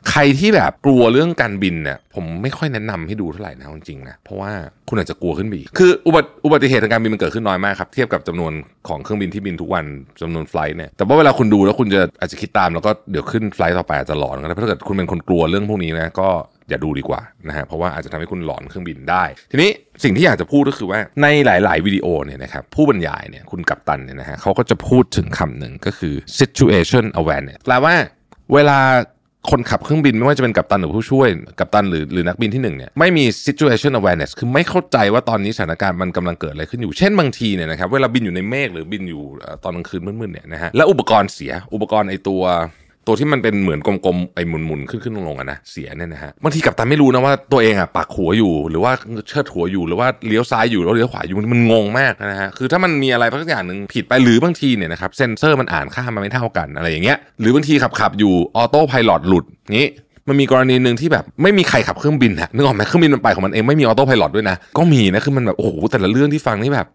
ใครที่แบบกลัวเรื่องการบินเนี่ยผมไม่ค่อยแนะนำให้ดูเท่าไหร่นะจริงๆนะเพราะว่าคุณอาจจะกลัวขึ้นบีคืออุบัติอุบัติเหตุทางการบินมันเกิดขึ้นน้อยมากครับเทียบกับจำนวนของเครื่องบินที่บินทุกวันจำนวนไฟล์เนี่ยแต่ว่าเวลาคุณดูแล้วคุณจะอาจจะคิดตามแล้วก็เดี๋ยวขึ้นไฟล์ต่อไปอาจจะหลอนกันะถ้าเกิดคุณเป็นคนกลัวเรื่องพวกนี้นะก็ อย่าดูดีกว่านะฮะเพราะว่าอาจจะทำให้คุณหลอนเครื่องบินได้ ทีนี้สิ่งที่อยากจะพูดก็คือว่าในหลาย ๆ วิดีโอเนี่ยนะครับผู้บรรยายเนี่ยคุณกัปตันเนี่ยนะฮะเขาก็จะพูดถึงคำหนึ่งก็คือ situation awareness แปลว่าเวลาคนขับเครื่องบินไม่ว่าจะเป็นกัปตันหรือผู้ช่วย กัปตันหรือหรือนักบินที่หนึ่งเนี่ยไม่มี situation awareness คือไม่เข้าใจว่าตอนนี้สถานการณ์มันกำลังเกิดอะไรขึ้นอยู่ เช่นบางทีเนี่ยนะครับเวลาบินอยู่ในเมฆหรือบินอยู่ตอนกลางคืนมืดๆเนี่ยนะฮะแล้วอุปกรณ์เสียอุปกรณ์ไอตัว ตัวที่มันเป็นเหมือนกลมๆไอ้หมุนๆขึ้นขึ้นลงๆอะนะเสียเนี่ยนะฮะบางทีกัปตันไม่รู้นะว่าตัวเองอะปักหัวอยู่หรือว่าเชิดหัวอยู่หรือว่าเลี้ยวซ้ายอยู่แล้วเลี้ยวขวาอยู่มันงงมากนะฮะคือถ้ามันมีอะไรสักอย่างหนึ่งผิดไปหรือบางทีเนี่ยนะครับเซนเซอร์มันอ่านค่ามาไม่เท่ากันอะไรอย่างเงี้ยหรือบางทีขับขับอยู่ autopilot หลุดนี้มันมีกรณีหนึ่งที่แบบไม่มีใครขับเครื่องบินฮะนึกออกไหมเครื่องบินมันไปของมันเองไม่มีออโต้พายロด้วยนะก็มีนะคือมันแบบโอ้โหแต่ละเรื่องที่ฟังนี่แบบ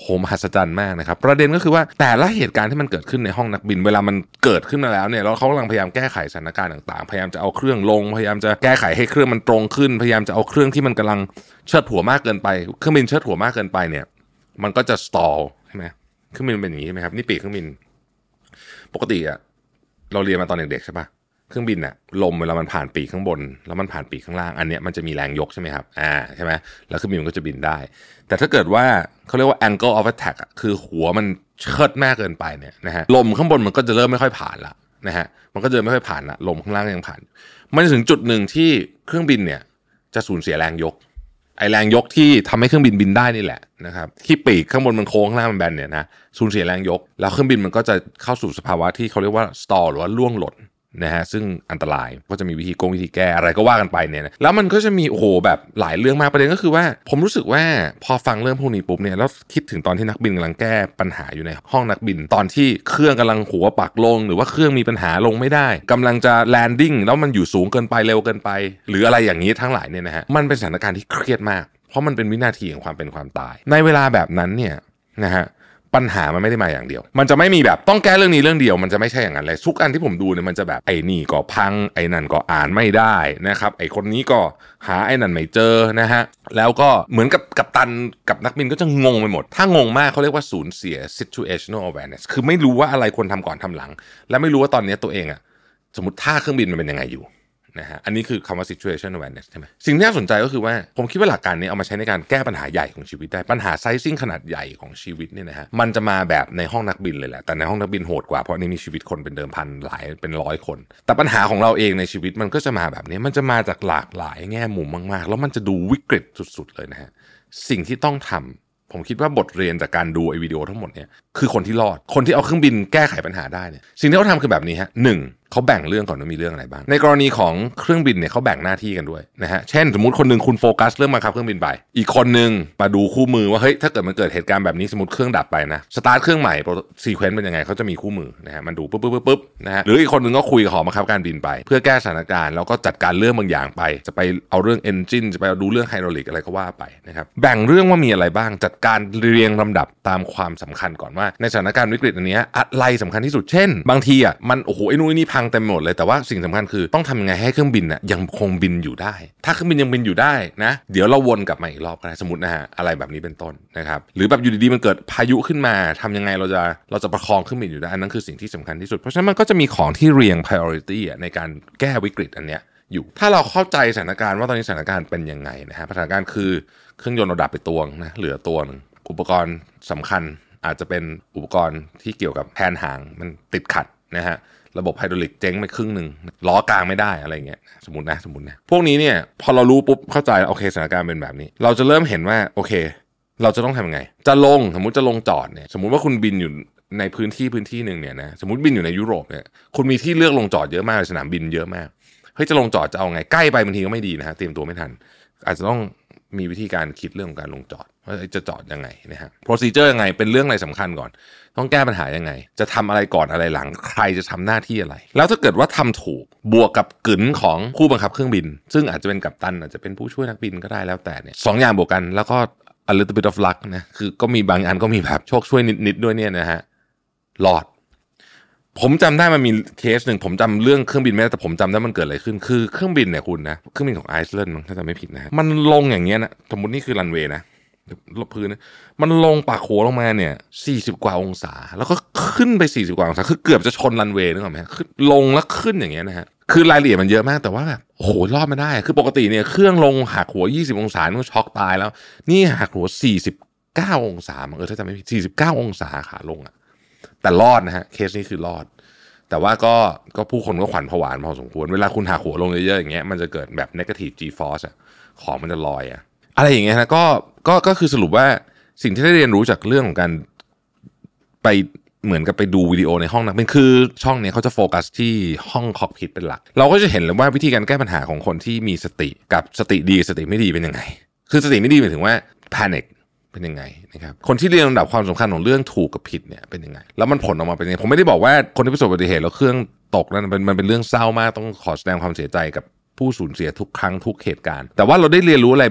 โหมหัศจรรย์มากนะครับ ประเด็นก็คือว่าแต่ละเหตุการณ์ที่มันเกิดขึ้นในห้องนักบิน เวลามันเกิดขึ้นมาแล้วเนี่ยแล้วเขากำลังพยายามแก้ไขสถานการณ์ต่างๆ พยายามจะเอาเครื่องลง พยายามจะแก้ไขให้เครื่องมันตรงขึ้น พยายามจะเอาเครื่องที่มันกำลังเชิดหัวมากเกินไป เครื่องบินเชิดหัวมากเกินไปเนี่ย มันก็จะสตอลใช่ไหมเครื่องบินเป็นอย่างนี้ใช่ไหมครับนี่ปีกเครื่องบิน ปกติอะเราเรียนมาตอนเด็กๆใช่ปะ เครื่องบินอะลมเวลามันผ่านปีกข้างบน แล้วมันผ่านปีกข้างล่าง อันเนี้ยมันจะมีแรงยกใช่ไหมครับอ่าใช่ไหมแล้วเครื่องบินมันก็จะบินได้ แต่ถ้าเกิดว่าเขาเรียกว่า angle of attack อะคือหัวมันเชิดมากเกินไปเนี่ยนะฮะลมข้างบนมันก็จะเริ่มไม่ค่อยผ่านละนะฮะมันก็จะไม่ค่อยผ่านละลมข้างล่างยังผ่าน มันถึงจุดหนึ่งที่เครื่องบินเนี่ยจะสูญเสียแรงยกไอแรงยกที่ทำให้เครื่องบินบินได้นี่แหละนะครับที่ปีกข้างบนมันโค้งข้างล่างมันแบนเนี่ยนะสูญเสียแรงยก แล้วเครื่องบินมันก็จะเข้าสู่สภาวะที่เขาเรียกว่า stall หรือว่าล่วงหล่น นะฮะซึ่งอันตรายก็จะมีวิธีโกงวิธีแก้อะไรก็ว่ากันไปเนี่ยนะแล้วมันก็จะมีโอ้โหแบบหลายเรื่องมากประเด็นก็คือว่า ผมรู้สึกว่าพอฟังเรื่องพวกนี้ปุ๊บเนี่ยแล้วคิดถึงตอนที่นักบินกำลังแก้ปัญหาอยู่ในห้องนักบิน ตอนที่เครื่องกำลังหัวปักลง หรือว่าเครื่องมีปัญหาลงไม่ได้กำลังจะแลนดิ้งแล้วมันอยู่สูงเกินไปเร็วเกินไป หรืออะไรอย่างนี้ทั้งหลายเนี่ยนะฮะมันเป็นสถานการณ์ที่เครียดมาก เพราะมันเป็นวินาทีของความเป็นความตาย ในเวลาแบบนั้นเนี่ยนะฮะ ปัญหามันไม่ได้มาอย่างเดียว มันจะไม่มีแบบต้องแก้เรื่องนี้เรื่องเดียวมันจะไม่ใช่อย่างนั้นเลยทุกอันที่ผมดูเนี่ยมันจะแบบไอ้นี่ก็พังไอ้นั่นก็อ่านไม่ได้นะครับไอ้คนนี้ก็หาไอ้นั่นไม่เจอนะฮะแล้วก็เหมือนกับกับตันกับนักบินก็จะงงไปหมด ถ้างงมากเขาเรียกว่าสูญเสีย situational awareness คือไม่รู้ว่าอะไรควรทำก่อนทำหลัง และไม่รู้ว่าตอนนี้ตัวเองอะสมมติท่าเครื่องบินมันเป็นยังไงอยู่ นะฮะอันนี้คือคำว่า situation awareness ใช่ไหมสิ่งที่น่าสนใจก็คือว่าผมคิดว่าหลักการนี้เอามาใช้ในการแก้ปัญหาใหญ่ของชีวิตได้ ปัญหาไซซิ่งขนาดใหญ่ของชีวิตเนี่ยนะฮะมันจะมาแบบในห้องนักบินเลยแหละ แต่ในห้องนักบินโหดกว่าเพราะนี่มีชีวิตคนเป็นเดิมพันหลายเป็นร้อยคน แต่ปัญหาของเราเองในชีวิตมันก็จะมาแบบนี้มันจะมาจากหลากหลายแง่มุมมากๆ แล้วมันจะดูวิกฤตสุด ๆ เลยนะฮะสิ่งที่ต้องทำผมคิดว่าบทเรียนจากการดูไอ้วิดีโอทั้งหมดเนี่ยคือคนที่รอดคนที่เอาเครื่องบินแก้ไขปัญหาได้เนี่ยสิ่งที่เขาทำคือแบบนี้ฮะหนึ่ง เขาแบ่งเรื่องก่อนว่ามีเรื่องอะไรบ้าง ในกรณีของเครื่องบินเนี่ยเขาแบ่งหน้าที่กันด้วยนะฮะ เช่น สมมติคนหนึ่งคุณโฟกัสเรื่องบังคับเครื่องบินไป อีกคนหนึ่งมาดูคู่มือว่าเฮ้ยถ้าเกิดมันเกิดเหตุการณ์แบบนี้สมมติเครื่องดับไปนะ สตาร์ทเครื่องใหม่sequence เป็นยังไงเขาจะมีคู่มือนะฮะ มันดูปุ๊บปุ๊บปุ๊บปุ๊บนะฮะ หรืออีกคนหนึ่งก็คุยกับหอบังคับการบินไป เพื่อแก้สถานการณ์แล้วก็จัดการเรื่องบางอย่างไป จะไปเอาเรื่อง engine จะไปดูเรื่องไฮดรอลิกอะไรก็ว่าไปนะครับ แบ่งเรื่องว่ามีอะไรบ้าง จัดการเรียงลำดับตามความสำคัญก่อนว่า ในสถานการณ์วิกฤตอันนี้อะไรสำคัญที่สุด เช่น บางทีอะมันโอ้โหไอ้นู่นนี่พังเต็มหมดเลยแต่ว่าสิ่งสำคัญคือต้องทำยังไงให้เครื่องบินน่ะยังคงบินอยู่ได้ ถ้าเครื่องบินยังบินอยู่ได้นะ เดี๋ยวเราวนกลับมาอีกรอบก็ได้สมมตินะฮะอะไรแบบนี้เป็นต้นนะครับหรือแบบอยู่ดีๆมันเกิดพายุขึ้นมาทำยังไงเราจะเราจะประคองเครื่องบินอยู่ได้อันนั้นคือสิ่งที่สำคัญที่สุด เพราะฉะนั้นมันก็จะมีของที่เรียง priority ในการแก้วิกฤตอันเนี้ยอยู่ถ้าเราเข้าใจสถานการณ์ว่าตอนนี้สถานการณ์เป็นยังไงนะฮะสถานการณ์คือเครื่องยนต์เราดับไปตัวนะเหลือตัวนึงอุปกรณ์สำคัญอาจจะเป็นอุปกรณ์ที่เกี่ยวกับแพนหางมันติดขัดนะฮะ ระบบไฮดรอลิกเจ๊งไปครึ่งหนึ่งล้อกางไม่ได้อะไรเงี้ยสมมตินะสมมตินะพวกนี้เนี่ยพอเรารู้ปุ๊บเข้าใจโอเคสถานการณ์เป็นแบบนี้ เราจะเริ่มเห็นว่าโอเค เราจะต้องทำยังไง จะลงสมมุติจะลงจอดเนี่ยสมมุติว่าคุณบินอยู่ในพื้นที่พื้นที่หนึ่งเนี่ยนะสมมติบินอยู่ในยุโรปเนี่ยคุณมีที่เลือกลงจอดเยอะมากสนามบินเยอะมากเฮ้ยจะลงจอดจะเอาไงใกล้ไปบางทีก็ไม่ดีนะฮะเตรียมตัวไม่ทัน อาจจะต้อง มีวิธีการคิดเรื่องของการลงจอดว่าจะจอดยังไงนะฮะ procedure ยังไงเป็นเรื่องอะไรสำคัญก่อน ต้องแก้ปัญหายังไง จะทำอะไรก่อนอะไรหลัง ใครจะทำหน้าที่อะไร แล้วถ้าเกิดว่าทำถูกบวกกับกึ๋นของผู้บังคับเครื่องบิน ซึ่งอาจจะเป็นกัปตันอาจจะเป็นผู้ช่วยนักบินก็ได้แล้วแต่เนี่ยสองอย่างบวกกันแล้วก็ a little bit of luck นะคือก็มีบางอันก็มีแบบโชคช่วยนิดๆด้วยเนี่ยนะฮะรอด ผมจำได้มันมีเคสหนึ่งผมจำเรื่องเครื่องบินไม่ได้แต่ผมจำได้มันเกิดอะไรขึ้นคือเครื่องบินเนี่ยคุณนะเครื่องบินของไอซ์แลนด์มั้งถ้าจำไม่ผิดนะมันลงอย่างเงี้ยนะสมมตินี่คือรันเวย์นะลบพื้นนะมันลงปักหัวลงมาเนี่ยสี่สิบกว่าองศา แล้วก็ขึ้นไปสี่สิบกว่าองศาคือเกือบจะชนรันเวย์นึกออกไหมขึ้นลงแล้วขึ้นอย่างเงี้ยนะฮะคือรายละเอียดมันเยอะมากแต่ว่าแบบโอ้โหรอดไม่ได้ คือปกติเนี่ยเครื่องลงหักหัวยี่สิบองศานี่ก็ช็อกตายแล้ว นี่หักหัวสี่สิบเก้าองศามันเออถ้าจำไม่ผิดสี่สิบเก้าองศาขาลงอะ แต่รอดนะฮะเคสนี้คือรอด แต่ว่าก็ก็ผู้คนก็ขวัญผวาพอสมควร เวลาคุณหักหัวลงเยอะๆอย่างเงี้ยมันจะเกิดแบบ negative G force อะของมันจะลอยอะอะไรอย่างเงี้ยนะก็ก็ก็คือสรุปว่าสิ่งที่ได้เรียนรู้จากเรื่องของการไปเหมือนกับไปดูวิดีโอในห้องนักบินคือช่องเนี้ยเขาจะโฟกัสที่ห้องคอกพิทเป็นหลัก เราก็จะเห็นเลยว่าวิธีการแก้ปัญหาของคนที่มีสติกับสติดีสติไม่ดีเป็นยังไง คือสติไม่ดีหมายถึงว่า panic เป็นยังไงนะครับคนที่เรียนลำดับความสำคัญของเรื่องถูกกับผิดเนี่ยเป็นยังไง แล้วมันผลออกมาเป็นยังไงผมไม่ได้บอกว่าคนที่ประสบอุบัติเหตุแล้วเครื่องตกนั้นมันมันเป็นเรื่องเศร้ามากต้องขอแสดงความเสียใจกับผู้สูญเสียทุกครั้งทุกเหตุการณ์ แต่ว่าเราได้เรียนรู้อะไร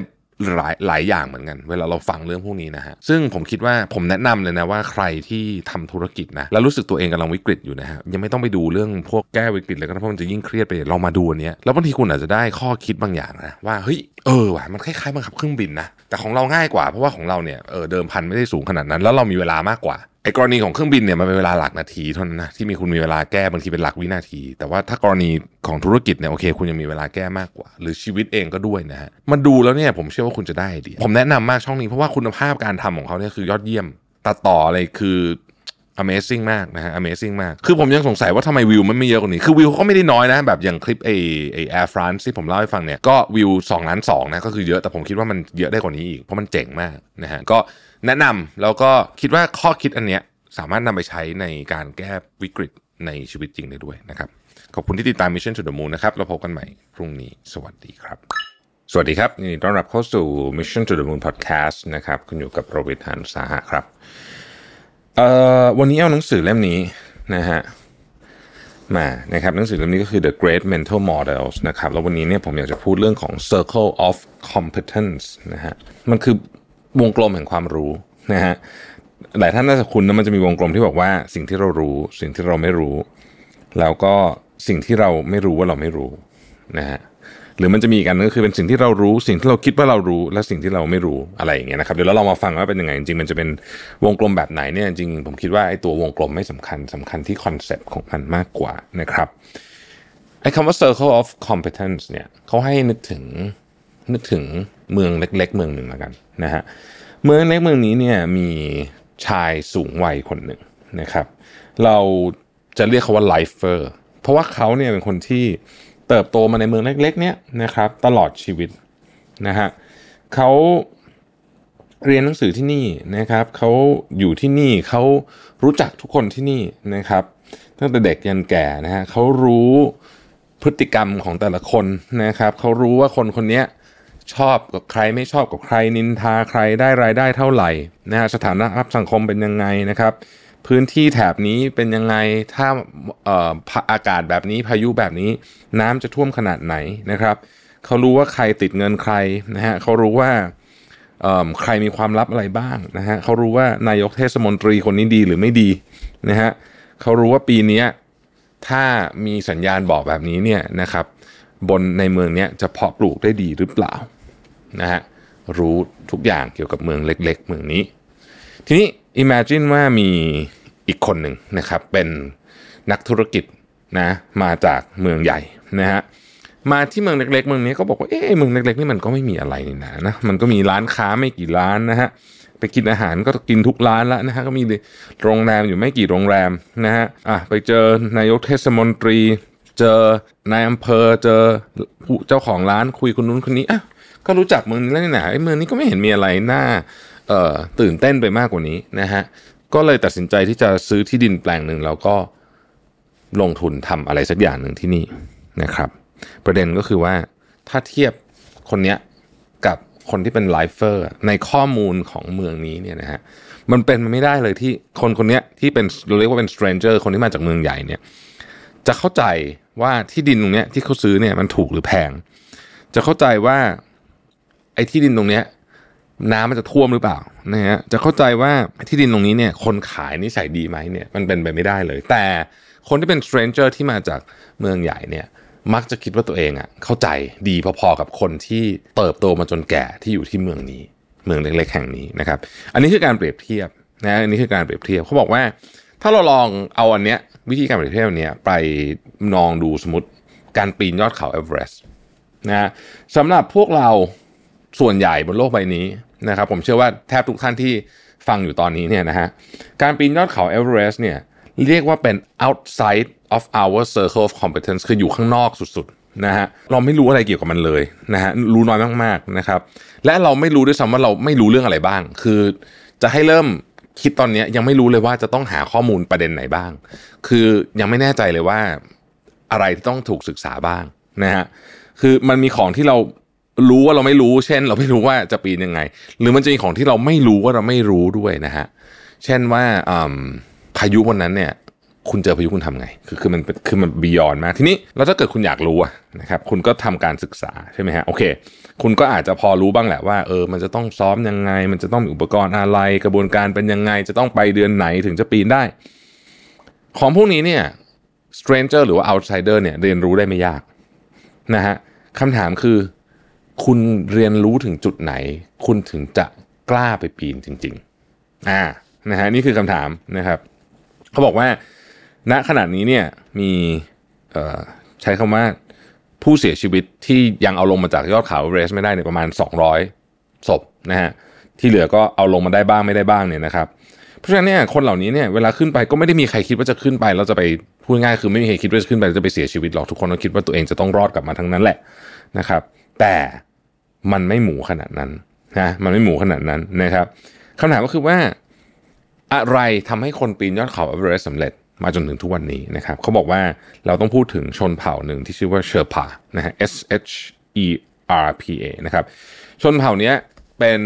หลายหลายอย่างเหมือนกัน เวลาเราฟังเรื่องพวกนี้นะฮะซึ่งผมคิดว่าผมแนะนำเลยนะว่าใครที่ทำธุรกิจนะแล้วรู้สึกตัวเองกำลังวิกฤตอยู่นะฮะยังไม่ต้องไปดูเรื่องพวกแก้วิกฤตเลยก็เพราะมันจะยิ่งเครียดไปเรามาดูอันเนี้ยแล้วบางทีคุณอาจจะได้ข้อคิดบางอย่างนะว่าเฮ้ยเออว่ะมันคล้ายๆบังคับเครื่องบินนะแต่ของเราง่ายกว่าเพราะว่าของเราเนี่ยเออเดิมพันไม่ได้สูงขนาดนั้น แล้วเรามีเวลามากกว่า ไอ้กรณีของเครื่องบินเนี่ยมันเป็นเวลาหลักนาทีเท่านั้นนะที่มีคุณมีเวลาแก้บางทีเป็นหลักวินาที แต่ว่าถ้ากรณีของธุรกิจเนี่ยโอเค คุณยังมีเวลาแก้มากกว่า หรือชีวิตเองก็ด้วยนะฮะมันดูแล้วเนี่ยผมเชื่อว่าคุณจะได้ดีผมแนะนำมากช่องนี้เพราะว่าคุณภาพการทำของเขาเนี่ยคือยอดเยี่ยมตัดต่ออะไรคือ Amazing มากนะฮะ Amazing มาก คือผมยังสงสัยว่าทำไมวิวมันไม่เยอะกว่านี้ คือวิวเขาก็ไม่ได้น้อยนะ แบบอย่างคลิปไอไอ Air France ที่ผมเล่าให้ฟังเนี่ย ก็วิว2ล้าน2นะ ก็คือเยอะ แต่ผมคิดว่ามันเยอะได้กว่านี้อีก เพราะมันเจ๋งมากนะฮะ ก็ แนะนำแล้วก็คิดว่าข้อคิดอันเนี้ยสามารถนำไปใช้ในการแก้วิกฤตในชีวิตจริงได้ด้วยนะครับ ขอบคุณที่ติดตาม Mission to the Moon นะครับเราพบกันใหม่พรุ่งนี้สวัสดีครับ สวัสดีครับยินดีต้อนรับเข้าสู่ Mission to the Moon Podcast นะครับคุณอยู่กับโรบิทหานสาหะครับเอ่อวันนี้เอาหนังสือเล่มนี้นะฮะมานะครับหนังสือเล่มนี้ก็คือ The Great Mental Models นะครับแล้ววันนี้เนี่ยผมอยากจะพูดเรื่องของ Circle of Competence นะฮะมันคือ วงกลมแห่งความรู้นะฮะหลายท่านน่าจะคุ้นนะมันจะมีวงกลมที่บอกว่าสิ่งที่เรารู้ สิ่งที่เราไม่รู้ แล้วก็สิ่งที่เราไม่รู้ว่าเราไม่รู้นะฮะหรือมันจะมีอีกอันนึงก็คือเป็นสิ่งที่เรารู้ สิ่งที่เราคิดว่าเรารู้ และสิ่งที่เราไม่รู้อะไรอย่างเงี้ยนะครับเดี๋ยวเราลองมาฟังว่าเป็นยังไงจริงๆมันจะเป็นวงกลมแบบไหนเนี่ยจริงผมคิดว่าไอ้ตัววงกลมไม่สำคัญสำคัญที่คอนเซปต์ของมันมากกว่านะครับไอ้คำว่า circle of competence เนี่ยเขาให้นึกถึงนึกถึงเมืองเล็ก ๆ เมืองหนึ่งแล้วกัน นะฮะเมืองเล็กเมืองนี้เนี่ยมีชายสูงวัยคนหนึ่งนะครับ เราจะเรียกเขาว่าไลฟ์เฟอร์เพราะว่าเขาเนี่ยเป็นคนที่เติบโตมาในเมืองเล็กๆเนี่ยนะครับ ตลอดชีวิตนะฮะเขาเรียนหนังสือที่นี่นะครับเขาอยู่ที่นี่เขารู้จักทุกคนที่นี่นะครับตั้งแต่เด็กยันแก่นะฮะเขารู้พฤติกรรมของแต่ละคนนะครับเขารู้ว่าคนคนนี้ ชอบกับใครไม่ชอบกับใครนินทาใครได้รายได้เท่าไหร่นะฮะสถานะรับสังคมเป็นยังไงนะครับ พื้นที่แถบนี้เป็นยังไงถ้าเอ่ออากาศแบบนี้พายุแบบนี้ น้ำจะท่วมขนาดไหนนะครับเขารู้ว่าใครติดเงินใครนะฮะเขารู้ว่าเอ่อใครมีความลับอะไรบ้างนะฮะเขารู้ว่านายกเทศมนตรีคนนี้ดีหรือไม่ดีนะฮะเขารู้ว่าปีนี้ถ้ามีสัญญาณบอกแบบนี้เนี่ยนะครับ บนในเมืองนี้จะเพาะปลูกได้ดีหรือเปล่านะฮะรู้ทุกอย่างเกี่ยวกับเมืองเล็ก ๆ เมืองนี้ ทีนี้ imagine ว่ามีอีกคนหนึ่งนะครับ เป็นนักธุรกิจนะมาจากเมืองใหญ่นะฮะมาที่เมืองเล็ก ๆ เมืองนี้ก็บอกว่าเอ๊ะเมืองเล็ก ๆ นี่มันก็ไม่มีอะไรนี่นะนะมันก็มีร้านค้าไม่กี่ร้านนะฮะไปกินอาหารก็กินทุกร้านแล้วนะฮะก็มีโรงแรมอยู่ไม่กี่โรงแรมนะฮะอะไปเจอนายกเทศมนตรี เจอนายอำเภอเจอผู้เจ้าของร้านคุยคนนู้นคนนี้อะก็รู้จักเมืองนี้แล้วนี่นะไอ้เมืองนี้ก็ไม่เห็นมีอะไรน่าเอ่อตื่นเต้นไปมากกว่านี้นะฮะก็เลยตัดสินใจที่จะซื้อที่ดินแปลงหนึ่งแล้วก็ลงทุนทำอะไรสักอย่างหนึ่งที่นี่นะครับ ประเด็นก็คือว่าถ้าเทียบคนเนี้ยกับคนที่เป็นไลฟ์เฟอร์ในข้อมูลของเมืองนี้เนี่ยนะฮะมันเป็นไม่ได้เลยที่คนคนนี้ที่เป็นเราเรียกว่าเป็น stranger คนที่มาจากเมืองใหญ่เนี่ยจะเข้าใจ ว่าที่ดินตรงเนี้ยที่เขาซื้อเนี่ยมันถูกหรือแพง จะเข้าใจว่าไอ้ที่ดินตรงเนี้ยน้ำมันจะท่วมหรือเปล่านะฮะจะเข้าใจว่าที่ดินตรงนี้เนี่ยคนขายนิสัยดีไหมเนี่ยมันเป็นไปไม่ได้เลย แต่คนที่เป็น stranger ที่มาจากเมืองใหญ่เนี่ยมักจะคิดว่าตัวเองอะเข้าใจดีพอๆกับคนที่เติบโตมาจนแก่ที่อยู่ที่เมืองนี้ เมืองเล็กๆแห่งนี้นะครับ อันนี้คือการเปรียบเทียบนะอันนี้คือการเปรียบเทียบเขาบอกว่า ถ้าเราลองเอาอันเนี้ยวิธีการเปรียบเทียบอันเนี้ยไปลองดูสมมติการปีนยอดเขาเอเวอเรสต์นะสำหรับพวกเราส่วนใหญ่บนโลกใบนี้นะครับ ผมเชื่อว่าแทบทุกท่านที่ฟังอยู่ตอนนี้เนี่ยนะฮะการปีนยอดเขาเอเวอเรสต์เนี่ยเรียกว่าเป็น outside of our circle of competence คืออยู่ข้างนอกสุดๆนะฮะเราไม่รู้อะไรเกี่ยวกับมันเลยนะฮะรู้น้อยมากๆนะครับ และเราไม่รู้ด้วยซ้ำว่าเราไม่รู้เรื่องอะไรบ้าง คือจะให้เริ่ม คิดตอนนี้ยังไม่รู้เลยว่าจะต้องหาข้อมูลประเด็นไหนบ้าง คือยังไม่แน่ใจเลยว่าอะไรที่ต้องถูกศึกษาบ้างนะฮะคือมันมีของที่เรารู้ว่าเราไม่รู้ เช่น เราไม่รู้ว่าจะปีนยังไง หรือมันจะมีของที่เราไม่รู้ว่าเราไม่รู้ด้วยนะฮะเช่นว่าพายุวันนั้นเนี่ย คุณเจอพายุคุณทำไง คือคือมันคือมันบียอนมากทีนี้แล้วถ้าเกิดคุณอยากรู้นะครับ คุณก็ทำการศึกษาใช่ไหมฮะโอเค คุณก็อาจจะพอรู้บ้างแหละว่าเออมันจะต้องซ้อมยังไง มันจะต้องมีอุปกรณ์อะไร กระบวนการเป็นยังไง จะต้องไปเดือนไหนถึงจะปีนได้ ของพวกนี้เนี่ย stranger หรือว่า outsider เนี่ยเรียนรู้ได้ไม่ยากนะฮะคำถามคือคุณเรียนรู้ถึงจุดไหน คุณถึงจะกล้าไปปีนจริง ๆ อ่านะฮะนี่คือคำถามนะครับ เขาบอกว่าณขณะนี้เนี่ยมีใช้คำว่า ผู้เสียชีวิตที่ยังเอาลงมาจากยอดเขาเรสไม่ได้เนี่ยประมาณ 200ศพนะฮะที่เหลือก็เอาลงมาได้บ้างไม่ได้บ้างเนี่ยนะครับเพราะฉะนั้นเนี่ยคนเหล่านี้เนี่ยเวลาขึ้นไปก็ไม่ได้มีใครคิดว่าจะขึ้นไปแล้วจะไปพูดง่ายคือไม่มีใครคิดว่าจะขึ้นไปจะไปเสียชีวิตหรอกทุกคนก็คิดว่าตัวเองจะต้องรอดกลับมาทั้งนั้นแหละนะครับ แต่มันไม่หมูขนาดนั้นนะมันไม่หมูขนาดนั้นนะครับคำถามก็คือว่าอะไรทำให้คนปีนยอดเขาเอเวอเรสต์สำเร็จ มาจนถึงทุกวันนี้นะครับเขาบอกว่าเราต้องพูดถึงชนเผ่าหนึ่งที่ชื่อว่าเชอร์พานะฮะ S H E R P A นะครับชนเผ่านี้เป็น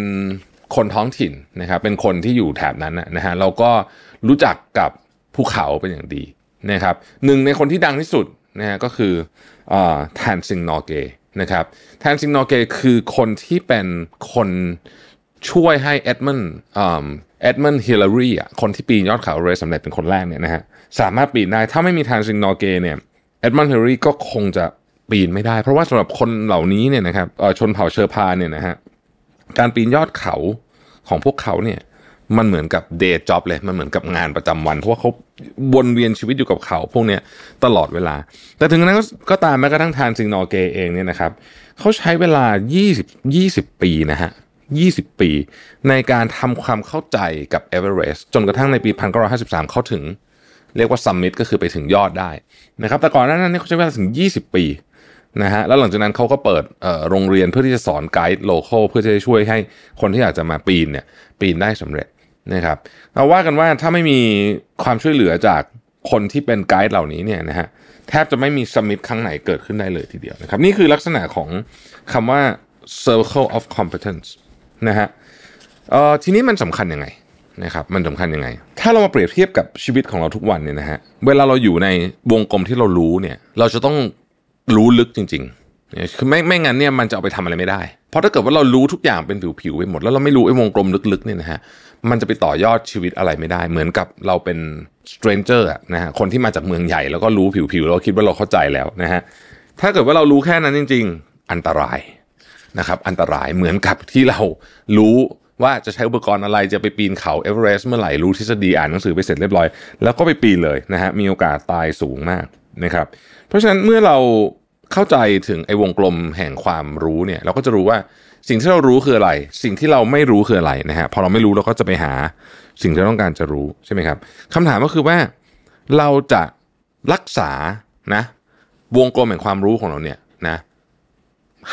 คนท้องถิ่นนะครับเป็นคนที่อยู่แถบนั้นนะฮะเราก็รู้จักกับภูเขาเป็นอย่างดีนะครับหนึ่งในคนที่ดังที่สุดนะฮะก็คือแทนซิงนอเกนะครับเทนซิงนอร์เกคือคนที่เป็นคนช่วยให้เอ็ดมันเอ็ดมันฮิลลารีอะคนที่ปีนยอดเขาเอเวอเรสต์สำเร็จเป็นคนแรกเนี่ยนะฮะ สามารถปีนได้ ถ้าไม่มีเทนซิงนอร์เกเนี่ยเอ็ดมันด์ฮิลลารีก็คงจะปีนไม่ได้ เพราะว่าสำหรับคนเหล่านี้เนี่ยนะครับเอ่อชนเผ่าเชอร์พาเนี่ยนะฮะการปีนยอดเขาของพวกเขาเนี่ยมันเหมือนกับ day job เลย มันเหมือนกับงานประจำวัน เพราะว่าเขาวนเวียนชีวิตอยู่กับเขาพวกเนี้ยตลอดเวลา แต่ถึงอย่างนั้นก็ตามแม้กระทั่งเทนซิงนอร์เกเองเนี่ยนะครับเขาใช้เวลา 20 20 ปีนะฮะ 20 ปี ในการทำความเข้าใจกับเอเวอเรสต์จนกระทั่งในปี 1953 เขาถึง เรียกว่า summit ก็คือไปถึงยอดได้นะครับแต่ก่อนหน้านั้นเขาใช้เวลาถึง 20 ปีนะฮะแล้วหลังจากนั้นเขาก็เปิดโรงเรียนเพื่อที่จะสอนไกด์ local เพื่อจะช่วยให้คนที่อยากจะมาปีนเนี่ยปีนได้สำเร็จนะครับเราว่ากันว่าถ้าไม่มีความช่วยเหลือจากคนที่เป็นไกด์เหล่านี้เนี่ยนะฮะแทบจะไม่มีซัมมิตครั้งไหนเกิดขึ้นได้เลยทีเดียวนะครับนี่คือลักษณะของคำว่า circle of competence นะฮะทีนี้มันสำคัญยังไง นะครับมันสำคัญยังไง ถ้าเรามาเปรียบเทียบกับชีวิตของเราทุกวันเนี่ยนะฮะเวลาเราอยู่ในวงกลมที่เรารู้เนี่ยเราจะต้องรู้ลึกจริงๆคือไม่ไม่งั้นเนี่ยมันจะเอาไปทำอะไรไม่ได้ เพราะถ้าเกิดว่าเรารู้ทุกอย่างเป็นผิวๆไปหมด แล้วเราไม่รู้ไอ้วงกลมลึกๆเนี่ยนะฮะมันจะไปต่อยอดชีวิตอะไรไม่ได้ เหมือนกับเราเป็น stranger อะนะฮะคนที่มาจากเมืองใหญ่แล้วก็รู้ผิวๆแล้วคิดว่าเราเข้าใจแล้วนะฮะถ้าเกิดว่าเรารู้แค่นั้นจริง ๆ อันตรายนะครับ อันตรายเหมือนกับที่เรารู้ ว่าจะใช้อุปกรณ์อะไรจะไปปีนเขาเอเวอเรสต์เมื่อไหร่รู้ทฤษฎีอ่านหนังสือไปเสร็จเรียบร้อย แล้วก็ไปปีนเลยนะฮะมีโอกาสตายสูงมากนะครับ เพราะฉะนั้นเมื่อเราเข้าใจถึงไอ้วงกลมแห่งความรู้เนี่ย เราก็จะรู้ว่าสิ่งที่เรารู้คืออะไร สิ่งที่เราไม่รู้คืออะไรนะฮะพอเราไม่รู้เราก็จะไปหาสิ่งที่เราต้องการจะรู้ใช่ไหมครับคำถามก็คือว่าเราจะรักษานะวงกลมแห่งความรู้ของเราเนี่ยนะ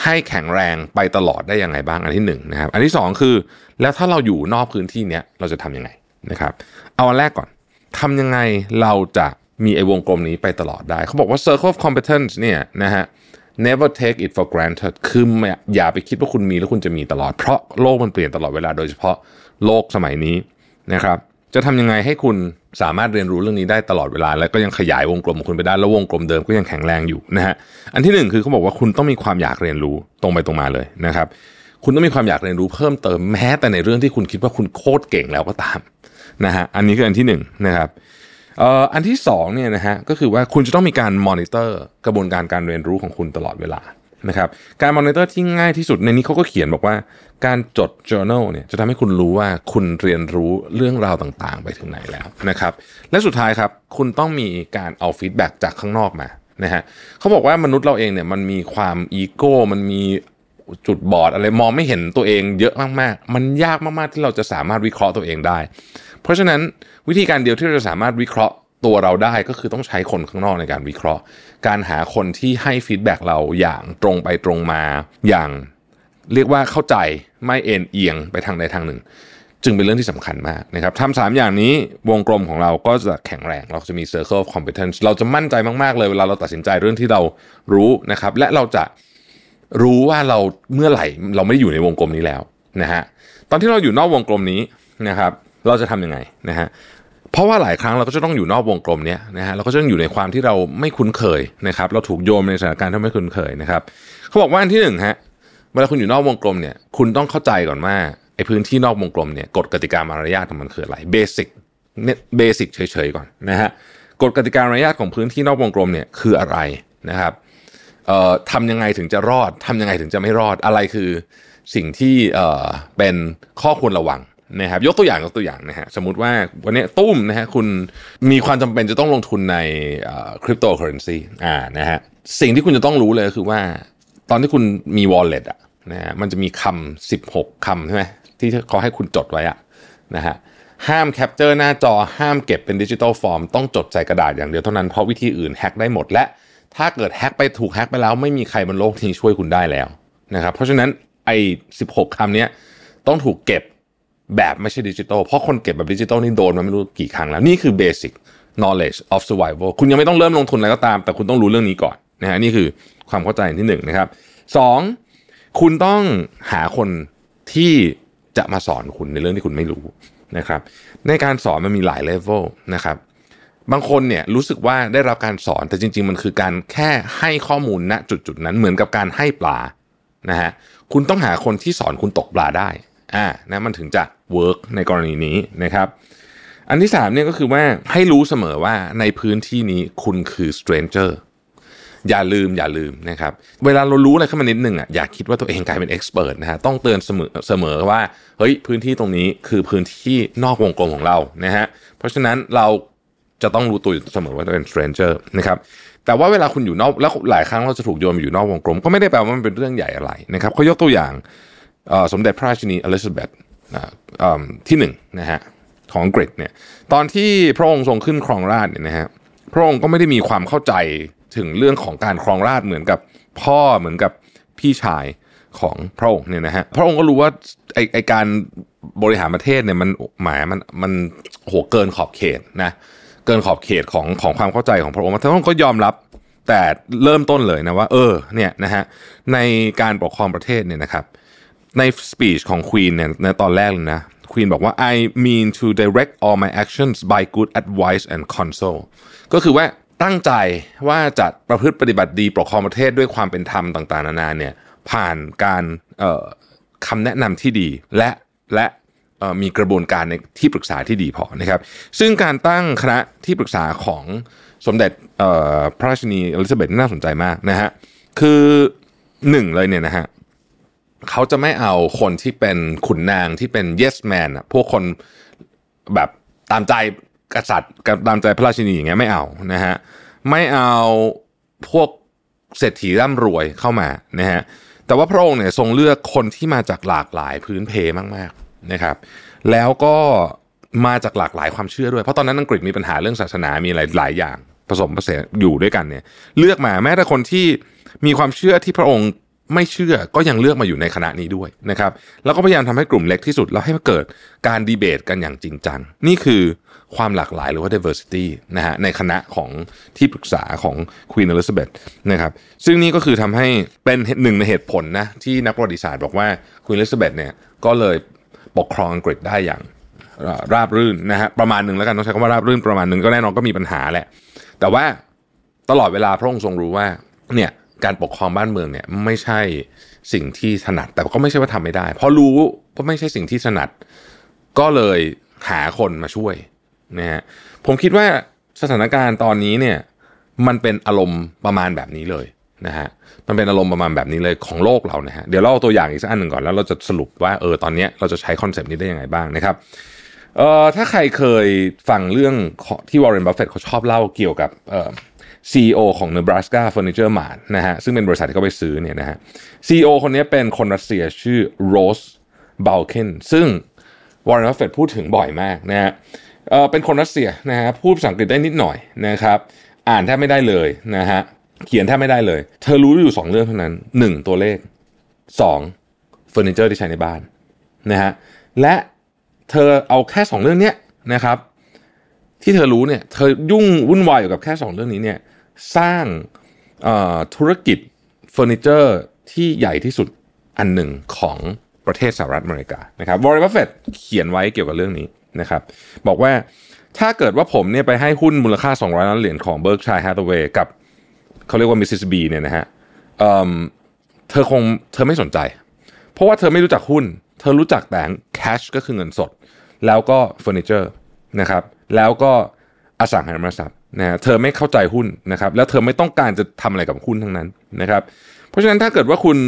ให้แข็งแรงไปตลอดได้ยังไงบ้างอันที่หนึ่งนะครับอันที่สองคือ แล้วถ้าเราอยู่นอกพื้นที่เนี้ยเราจะทำยังไงนะครับ เอาอันแรกก่อนทำยังไงเราจะมีไอ้วงกลมนี้ไปตลอดได้ เขาบอกว่า circle of competence เนี่ยนะฮะ never take it for granted คืออย่าไปคิดว่าคุณมีแล้วคุณจะมีตลอด เพราะโลกมันเปลี่ยนตลอดเวลาโดยเฉพาะโลกสมัยนี้นะครับ จะทำยังไงให้คุณสามารถเรียนรู้เรื่องนี้ได้ตลอดเวลา แล้วก็ยังขยายวงกลมของคุณไปได้แล้ววงกลมเดิมก็ยังแข็งแรงอยู่นะฮะอันที่หนึ่งคือเขาบอกว่าคุณต้องมีความอยากเรียนรู้ตรงไปตรงมาเลยนะครับ คุณต้องมีความอยากเรียนรู้เพิ่มเติมแม้แต่ในเรื่องที่คุณคิดว่าคุณโคตรเก่งแล้วก็ตามนะฮะอันนี้คืออันที่หนึ่งนะครับอันที่สองเนี่ยนะฮะก็คือว่าคุณจะต้องมีการมอนิเตอร์กระบวนการการเรียนรู้ของคุณตลอดเวลา นะครับการมอนิเตอร์ที่ง่ายที่สุดในนี้เขาก็เขียนบอกว่าการจด journal เนี่ยจะทำให้คุณรู้ว่าคุณเรียนรู้เรื่องราวต่างๆ ไปถึงไหนแล้วนะครับและสุดท้ายครับคุณต้องมีการเอา feedback จากข้างนอกมานะฮะเขาบอกว่ามนุษย์เราเองเนี่ยมันมีความอีโก้มันมีจุดบอดอะไรมองไม่เห็นตัวเองเยอะมากๆ มันยากมากๆที่เราจะสามารถวิเคราะห์ตัวเองได้ เพราะฉะนั้นวิธีการเดียวที่เราจะสามารถวิเคราะห์ ตัวเราได้ก็คือต้องใช้คนข้างนอกในการวิเคราะห์ การหาคนที่ให้ feedback เราอย่างตรงไปตรงมาอย่างเรียกว่าเข้าใจไม่เอนเอียงไปทางใดทางหนึ่ง จึงเป็นเรื่องที่สำคัญมากนะครับทำสามอย่างนี้วงกลมของเราก็จะแข็งแรงเราจะมี circle of competence เราจะมั่นใจมากๆเลยเวลาเราตัดสินใจเรื่องที่เรารู้นะครับ และเราจะรู้ว่าเราเมื่อไหร่เราไม่ได้อยู่ในวงกลมนี้แล้วนะฮะตอนที่เราอยู่นอกวงกลมนี้นะครับ เราจะทำยังไงนะฮะ เพราะว่าหลายครั้งเราก็จะต้องอยู่นอกวงกลมเนี้ยนะฮะเราก็จะต้องอยู่ในความที่เราไม่คุ้นเคยนะครับ เราถูกโยนในสถานการณ์ที่ไม่คุ้นเคยนะครับเขาบอกว่าอันที่หนึ่งฮะเวลาคุณอยู่นอกวงกลมเนี่ย คุณต้องเข้าใจก่อนว่าไอ้พื้นที่นอกวงกลมเนี่ยกฎกติกามารยาทของมันคืออะไรเบสิกเนี่ยเบสิกเฉยๆก่อนนะฮะกฎกติกามารยาทของพื้นที่นอกวงกลมเนี่ยคืออะไรนะครับเอ่อทำยังไงถึงจะรอดทำยังไงถึงจะไม่รอดอะไรคือสิ่งที่เอ่อเป็นข้อควรระวัง นะครับยกตัวอย่างยกตัวอย่างนะฮะสมมติว่าวันนี้ตู้มนะฮะคุณมีความจำเป็นจะต้องลงทุนในคริปโตเคอะนะฮะสิ่งที่คุณจะต้องรู้เลยคือว่า ตอนที่คุณมี wallet อะนะฮะมันจะมีคำ16คำใช่ไหมที่เขาให้คุณจดไว้อะนะฮะห้าม capture หน้าจอห้ามเก็บเป็น digital form ต้องจดใส่กระดาษอย่างเดียวเท่านั้นเพราะวิธีอื่นแฮ็กได้หมดและถ้าเกิดแฮ็กไปถูกแฮ็กไปแล้ว ไม่มีใครบนโลกนี้ช่วยคุณได้แล้วนะครับเพราะฉะนั้นไอ้16คำนี้ต้องถูกเก็บ แบบไม่ใช่ดิจิทัลเพราะคนเก็บแบบดิจิทัลนี่โดนมาไม่รู้กี่ครั้งแล้ว นี่คือ basic knowledge of survival คุณยังไม่ต้องเริ่มลงทุนอะไรก็ตาม แต่คุณต้องรู้เรื่องนี้ก่อนนะฮะนี่คือความเข้าใจที่หนึ่งนะครับสองคุณต้องหาคนที่จะมาสอนคุณในเรื่องที่คุณไม่รู้นะครับ ในการสอนมันมีหลายเลเวลนะครับบางคนเนี่ยรู้สึกว่าได้รับการสอนแต่จริง ๆ มันคือการแค่ให้ข้อมูลณจุดๆนั้นเหมือนกับการให้ปลานะฮะคุณต้องหาคนที่สอนคุณตกปลาได้ อ่านะมันถึงจะเวิร์กในกรณีนี้นะครับ อันที่สามเนี่ยก็คือว่าให้รู้เสมอว่าในพื้นที่นี้คุณคือ stranger อย่าลืมอย่าลืมนะครับ เวลาเรารู้อะไรขึ้นมานิดนึงอะอย่าคิดว่าตัวเองกลายเป็นเอ็กซ์เพรสนะฮะต้องเตือนเสมอเสมอว่าเฮ้ยพื้นที่ตรงนี้คือพื้นที่นอกวงกลมของเรานะฮะเพราะฉะนั้นเราจะต้องรู้ตัวอยู่เสมอว่าเป็น stranger นะครับแต่ว่าเวลาคุณอยู่นอกแล้วหลายครั้งเราจะถูกโยนอยู่นอกวงกลม ก็ไม่ได้แปลว่ามันเป็นเรื่องใหญ่อะไรนะครับเขายกตัวอย่าง สมเด็จพระราชินีอลิซาเบธที่หนึ่งนะฮะของอังกฤษเนี่ยตอนที่พระองค์ทรงขึ้นครองราชเนี่ยนะฮะพระองค์ก็ไม่ได้มีความเข้าใจถึงเรื่องของการครองราชเหมือนกับพ่อเหมือนกับพี่ชายของพระองค์เนี่ยนะฮะพระองค์ก็รู้ว่าไอไอการบริหารประเทศเนี่ยมันหมายมันมันโหเกินขอบเขตนะเกินขอบเขตของของความเข้าใจของพระองค์พระองค์ก็ยอมรับแต่เริ่มต้นเลยนะว่า เออเนี่ยนะฮะในการปกครองประเทศเนี่ยนะครับ ในสปีชของควีนเนี่ยในตอนแรกเลยนะควีนบอกว่า I mean to direct all my actions by good advice and counsel ก็คือว่าตั้งใจว่าจะประพฤติปฏิบัติดีปกครองประเทศด้วยความเป็นธรรมต่างๆ นานาเนี่ยผ่านการคำแนะนำที่ดีและและมีกระบวนการในที่ปรึกษาที่ดีพอนะครับ ซึ่งการตั้งคณะที่ปรึกษาของสมเด็จพระราชินีอลิซาเบธน่าสนใจมากนะฮะคือหนึ่งเลยเนี่ยนะฮะ เขาจะไม่เอาคนที่เป็นขุนนางที่เป็น yes man อะพวกคนแบบตามใจกษัตริย์กับตามใจพระราชินีอย่างเงี้ยไม่เอานะฮะไม่เอาพวกเศรษฐีร่ำรวยเข้ามานะฮะแต่ว่าพระองค์เนี่ยทรงเลือกคนที่มาจากหลากหลายพื้นเพมากๆนะครับ แล้วก็มาจากหลากหลายความเชื่อด้วยเพราะตอนนั้นอังกฤษมีปัญหาเรื่องศาสนามีหลายหลายอย่างผสมผสานอยู่ด้วยกันเนี่ย เลือกมาแม้แต่คนที่มีความเชื่อที่พระองค์ ไม่เชื่อก็ยังเลือกมาอยู่ในคณะนี้ด้วยนะครับ แล้วก็พยายามทำให้กลุ่มเล็กที่สุด แล้วให้มันเกิดการดีเบตกันอย่างจริงจัง นี่คือความหลากหลายหรือว่า diversity นะฮะในคณะของที่ปรึกษาของ Queen Elizabeth นะครับ ซึ่งนี่ก็คือทำให้เป็นหนึ่งในเหตุผลนะที่นักประวัติศาสตร์บอกว่า Queen Elizabeth เนี่ยก็เลยปกครองอังกฤษได้อย่างราบรื่นนะฮะประมาณหนึ่งแล้วกันต้องใช้คำว่าราบรื่นประมาณหนึ่งก็แน่นอนก็มีปัญหาแหละ แต่ว่าตลอดเวลาพระองค์ทรงรู้ว่าเนี่ย การปกครองบ้านเมืองเนี่ยไม่ใช่สิ่งที่ถนัด แต่ก็ไม่ใช่ว่าทำไม่ได้เพราะรู้ว่าไม่ใช่สิ่งที่ถนัด ก็เลยหาคนมาช่วยนะฮะผมคิดว่าสถานการณ์ตอนนี้เนี่ยมันเป็นอารมณ์ประมาณแบบนี้เลยนะฮะมันเป็นอารมณ์ประมาณแบบนี้เลยของโลกเรานะฮะเดี๋ยวเราเอาตัวอย่างอีกสักอันหนึ่งก่อนแล้วเราจะสรุปว่าเออตอนนี้เราจะใช้คอนเซปต์นี้ได้ยังไงบ้างนะครับเอ่อถ้าใครเคยฟังเรื่องของที่วอร์เรนบัฟเฟตเขาชอบเล่าเกี่ยวกับเอ่อ CEO ของ Nebraska Furniture Mart นะฮะซึ่งเป็นบริษัทที่เขาไปซื้อเนี่ยนะฮะ CEO คนนี้เป็นคนรัสเซียชื่อโรสบ a ลเคนซึ่งวอร์เรนบัฟเฟตพูดถึงบ่อยมากนะฮะเออเป็นคนรัสเซียนะฮะพูดภาษาอังกฤษได้นิดหน่อยนะครับ อ่านแทบไม่ได้เลยนะฮะเขียนแทบไม่ได้เลย เธอรู้อยู่ 2 เรื่องเท่านั้น 1 ตัวเลข 2เฟอร์นิเจอร์ที่ใช้ในบ้านนะฮะและเธอเอาแค่ 2 เรื่องเนี้ยนะครับ ที่เธอรู้เนี่ย เธอยุ่งวุ่นวายอยู่กับแค่ 2 เรื่องนี้เนี่ย สร้างธุรกิจเฟอร์นิเจอร์ที่ใหญ่ที่สุดอันหนึ่งของประเทศสหรัฐอเมริกานะครับวอร์เรนบัฟเฟตเขียนไว้เกี่ยวกับเรื่องนี้นะครับ บอกว่าถ้าเกิดว่าผมเนี่ยไปให้หุ้นมูลค่า 200 ล้านเหรียญของเบิร์กชัยฮ a ์เวย์กับเขาเรียกว่า Mrs. B เนี่ยนะฮะเธอคงเธอไม่สนใจ เพราะว่าเธอไม่รู้จักหุ้น เธอรู้จักแต่ cash ก็คือเงินสด แล้วก็เฟอร์นิเจอร์นะครับ แล้วก็อสังหาริมทรัพย์ นะเธอไม่เข้าใจหุ้นนะครับ แล้วเธอไม่ต้องการจะทำอะไรกับหุ้นทั้งนั้นนะครับ เพราะฉะนั้นถ้าเกิดว่าคุณ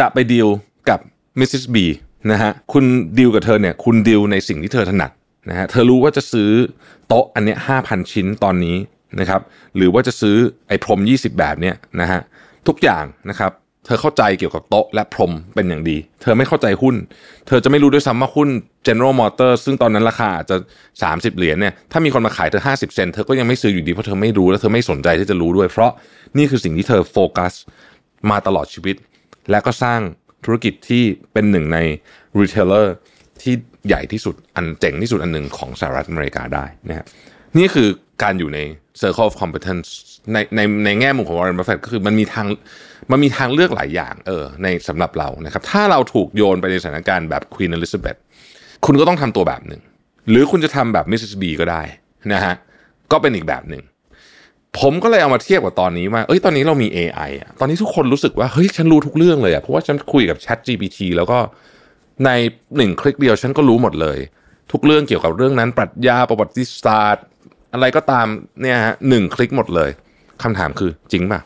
จะไปดีลกับ Mrs. B นะฮะคุณดีลกับเธอเนี่ย คุณดีลในสิ่งที่เธอถนัดนะฮะเธอรู้ว่าจะซื้อโต๊ะอันเนี้ยห้าพันชิ้นตอนนี้นะครับ หรือว่าจะซื้อไอ้พรม 20 แบบเนี้ยนะฮะทุกอย่างนะครับ เธอเข้าใจเกี่ยวกับโต๊ะและพรมเป็นอย่างดี เธอไม่เข้าใจหุ้น เธอจะไม่รู้ด้วยซ้ำว่าหุ้น General Motors ซึ่งตอนนั้นราคาอาจจะ 30 เหรียญเนี่ย ถ้ามีคนมาขายเธอ 50 เซนเธอก็ยังไม่ซื้ออยู่ดีเพราะเธอไม่รู้และเธอไม่สนใจที่จะรู้ด้วย เพราะนี่คือสิ่งที่เธอโฟกัสมาตลอดชีวิต และก็สร้างธุรกิจที่เป็นหนึ่งใน retailer ที่ใหญ่ที่สุดอันเจ๋งที่สุดอันหนึ่งของสหรัฐอเมริกาได้นะครับนี่คือการอยู่ใน circle of competence ในในในแง่มุมของ Warren Buffett ก็คือมันมีทางมันมีทางเลือกหลายอย่างเออในสำหรับเรานะครับ ถ้าเราถูกโยนไปในสถานการณ์แบบ Queen Elizabeth คุณก็ต้องทำตัวแบบหนึ่ง หรือคุณจะทำแบบ Mrs. B ก็ได้นะฮะก็เป็นอีกแบบหนึ่ง ผมก็เลยเอามาเทียบกับตอนนี้ว่าเอ้ยตอนนี้เรามี AI อะตอนนี้ทุกคนรู้สึกว่าเฮ้ยฉันรู้ทุกเรื่องเลยอะเพราะว่าฉันคุยกับ Chat GPT แล้วก็ในหนึ่งคลิกเดียวฉันก็รู้หมดเลย ทุกเรื่องเกี่ยวกับเรื่องนั้น ปรัชญาประวัติศาสตร์ อะไรก็ตามเนี่ยฮะหนึ่งคลิกหมดเลย คำถามคือจริงป่ะ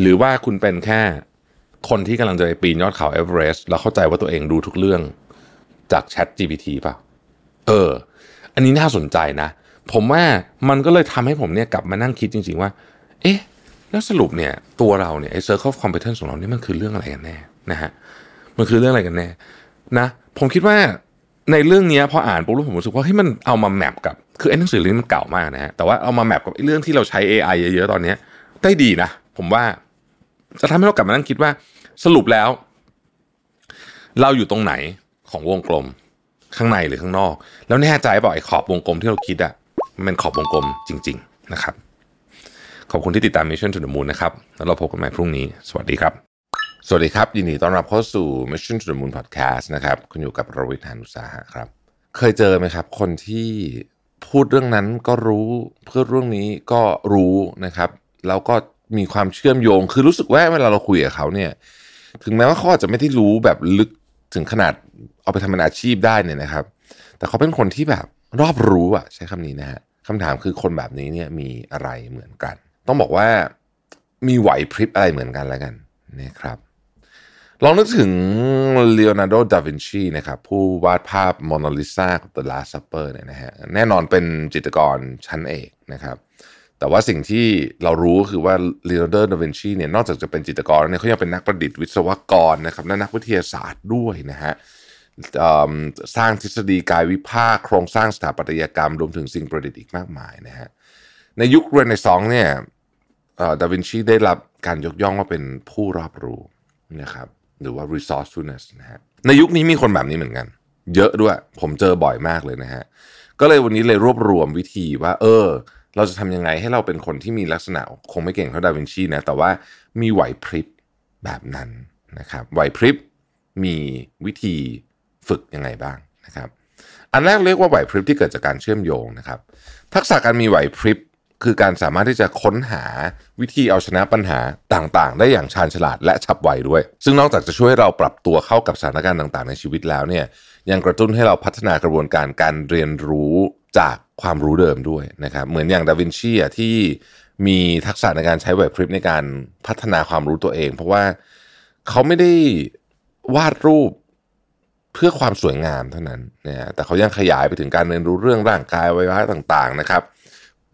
หรือว่าคุณเป็นแค่คนที่กำลังจะไปปีนยอดเขาเอเวอเรสต์แล้วเข้าใจว่าตัวเองดูทุกเรื่องจาก Chat GPT ป่ะ เออ อันนี้น่าสนใจนะ ผมว่ามันก็เลยทำให้ผมเนี่ยกลับมานั่งคิดจริง ๆ ว่า เอ๊ะ แล้วสรุปเนี่ย ตัวเราเนี่ยไอ้ circle of competence ของเราเนี่ยมันคือเรื่องอะไรกันแน่นะฮะ มันคือเรื่องอะไรกันแน่นะ ผมคิดว่า ในเรื่องนี้พออ่านปุ๊บแล้วผมรู้สึกว่าเฮ้ยมันเอามาแมปกับคือไอ้หนังสือเล่มนี้มันเก่ามากนะฮะแต่ว่าเอามาแมปกับเรื่องที่เราใช้ AI เยอะๆตอนนี้ได้ดีนะ ผมว่าจะทำให้เรากลับมานั่งคิดว่าสรุปแล้ว เราอยู่ตรงไหนของวงกลมข้างในหรือข้างนอก แล้วแน่ใจบอกไอ้ขอบวงกลมที่เราคิดอะมันเป็นขอบวงกลมจริง ๆ นะครับ ขอบคุณที่ติดตาม Mission to the Moon นะครับ แล้วเราพบกันใหม่พรุ่งนี้ สวัสดีครับ สวัสดีครับ ยินดีต้อนรับเข้าสู่ Mission to the Moon Podcast นะครับ คุณอยู่กับรวิทยานุสาหะครับ เคยเจอไหมครับ คนที่พูดเรื่องนั้นก็รู้เพูดเรื่องนี้ก็รู้นะครับ แล้วก็มีความเชื่อมโยง คือรู้สึกว่าเวลาเราคุยกับเขาเนี่ย ถึงแม้ว่าเขาอาจจะไม่ได้รู้แบบลึกถึงขนาดเอาไปทำเป็นอาชีพได้เนี่ยนะครับ แต่เขาเป็นคนที่แบบรอบรู้อะใช้คำนี้นะฮะคำถามคือคนแบบนี้เนี่ยมีอะไรเหมือนกัน ต้องบอกว่ามีไหวพริบอะไรเหมือนกันแล้วกันนะครับ ลองนึกถึงเลโอนาร์โด ดาวินชีนะครับ ผู้วาดภาพโมนาลิซากับ The Last Supper เนี่ยนะฮะแน่นอนเป็นจิตรกรชั้นเอกนะครับ แต่ว่าสิ่งที่เรารู้คือว่าเลโอนาร์โด ดาวินชีเนี่ยนอกจากจะเป็นจิตรกรเนี่ยเขายังเป็นนักประดิษฐ์วิศวกรนะครับและนักวิทยาศาสตร์ด้วยนะฮะสร้างทฤษฎีกายวิภาค โครงสร้างสถาปัตยกรรม รวมถึงสิ่งประดิษฐ์อีกมากมายนะฮะในยุคเรเนซองส์เนี่ยดาวินชีได้รับการยกย่องว่าเป็นผู้รอบรู้นะครับ หรือว่า resourcefulness นะฮะในยุคนี้มีคนแบบนี้เหมือนกัน เยอะด้วย ผมเจอบ่อยมากเลยนะฮะก็เลยวันนี้เลยรวบรวมวิธีว่า เออ เราจะทำยังไงให้เราเป็นคนที่มีลักษณะคงไม่เก่งเท่าดาวินชีนะแต่ว่ามีไหวพริบแบบนั้นนะครับไหวพริบมีวิธีฝึกยังไงบ้างนะครับ อันแรกเรียกว่าไหวพริบที่เกิดจากการเชื่อมโยงนะครับ ทักษะการมีไหวพริบ คือการสามารถที่จะค้นหาวิธีเอาชนะปัญหาต่างๆ ได้อย่างชาญฉลาดและฉับไวด้วย ซึ่งนอกจากจะช่วยให้เราปรับตัวเข้ากับสถานการณ์ต่างๆ ในชีวิตแล้วเนี่ยยังกระตุ้นให้เราพัฒนากระบวนการการเรียนรู้จากความรู้เดิมด้วยนะครับเหมือนอย่างดาวินชีที่มีทักษะในการใช้ไหวพริบในการพัฒนาความรู้ตัวเอง เพราะว่าเขาไม่ได้วาดรูปเพื่อความสวยงามเท่านั้นนะฮะแต่เขายังขยายไปถึงการเรียนรู้เรื่องร่างกายอวัยวะต่าง ๆ นะครับ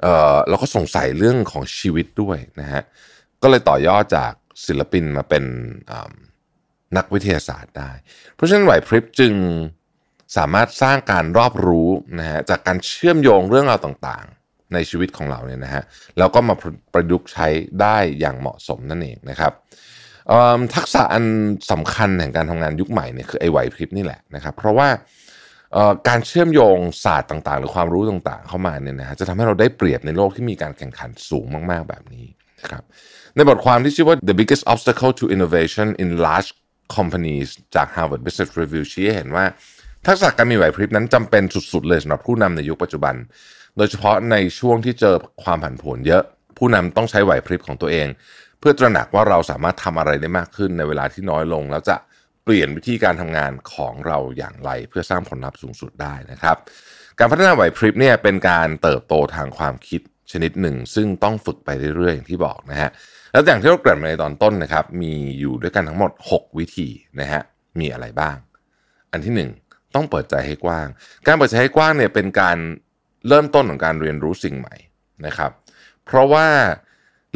เอ่อเราก็สงสัยเรื่องของชีวิตด้วยนะฮะก็เลยต่อยอดจากศิลปินมาเป็นนักวิทยาศาสตร์ได้ เพราะฉะนั้นไหวพริบจึงสามารถสร้างการรอบรู้นะฮะจากการเชื่อมโยงเรื่องราวต่างๆ ในชีวิตของเราเนี่ยนะฮะแล้วก็มาประยุกต์ใช้ได้อย่างเหมาะสมนั่นเองนะครับทักษะอันสำคัญแห่งการทำงานยุคใหม่เนี่ยคือไอไหวพริบนี่แหละนะครับ เพราะว่า การเชื่อมโยงศาสตร์ต่าง ๆ หรือความรู้ต่างๆ เข้ามาเนี่ยนะฮะจะทำให้เราได้เปรียบในโลกที่มีการแข่งขันสูงมาก ๆ แบบนี้นะครับในบทความที่ชื่อว่า the biggest obstacle to innovation in large companies จาก Harvard Business Review ชี้ให้เห็นว่า ทักษะการมีไหวพริบนั้นจำเป็นสุด ๆ เลยสำหรับผู้นำในยุคปัจจุบัน โดยเฉพาะในช่วงที่เจอความผันผวนเยอะ ผู้นำต้องใช้ไหวพริบของตัวเอง เพื่อตระหนักว่าเราสามารถทำอะไรได้มากขึ้นในเวลาที่น้อยลงแล้วจะ เปลี่ยนวิธีการทำงานของเราอย่างไร เพื่อสร้างผลลัพธ์สูงสุดได้นะครับ การพัฒนาไหวพริบเนี่ยเป็นการเติบโตทางความคิดชนิดหนึ่ง ซึ่งต้องฝึกไปเรื่อยๆอย่างที่บอกนะฮะแล้วอย่างที่เราเกริ่นมาในตอนต้นนะครับ มีอยู่ด้วยกันทั้งหมด 6 วิธีนะฮะมีอะไรบ้าง อันที่หนึ่งต้องเปิดใจให้กว้าง การเปิดใจให้กว้างเนี่ยเป็นการเริ่มต้นของการเรียนรู้สิ่งใหม่นะครับ เพราะว่า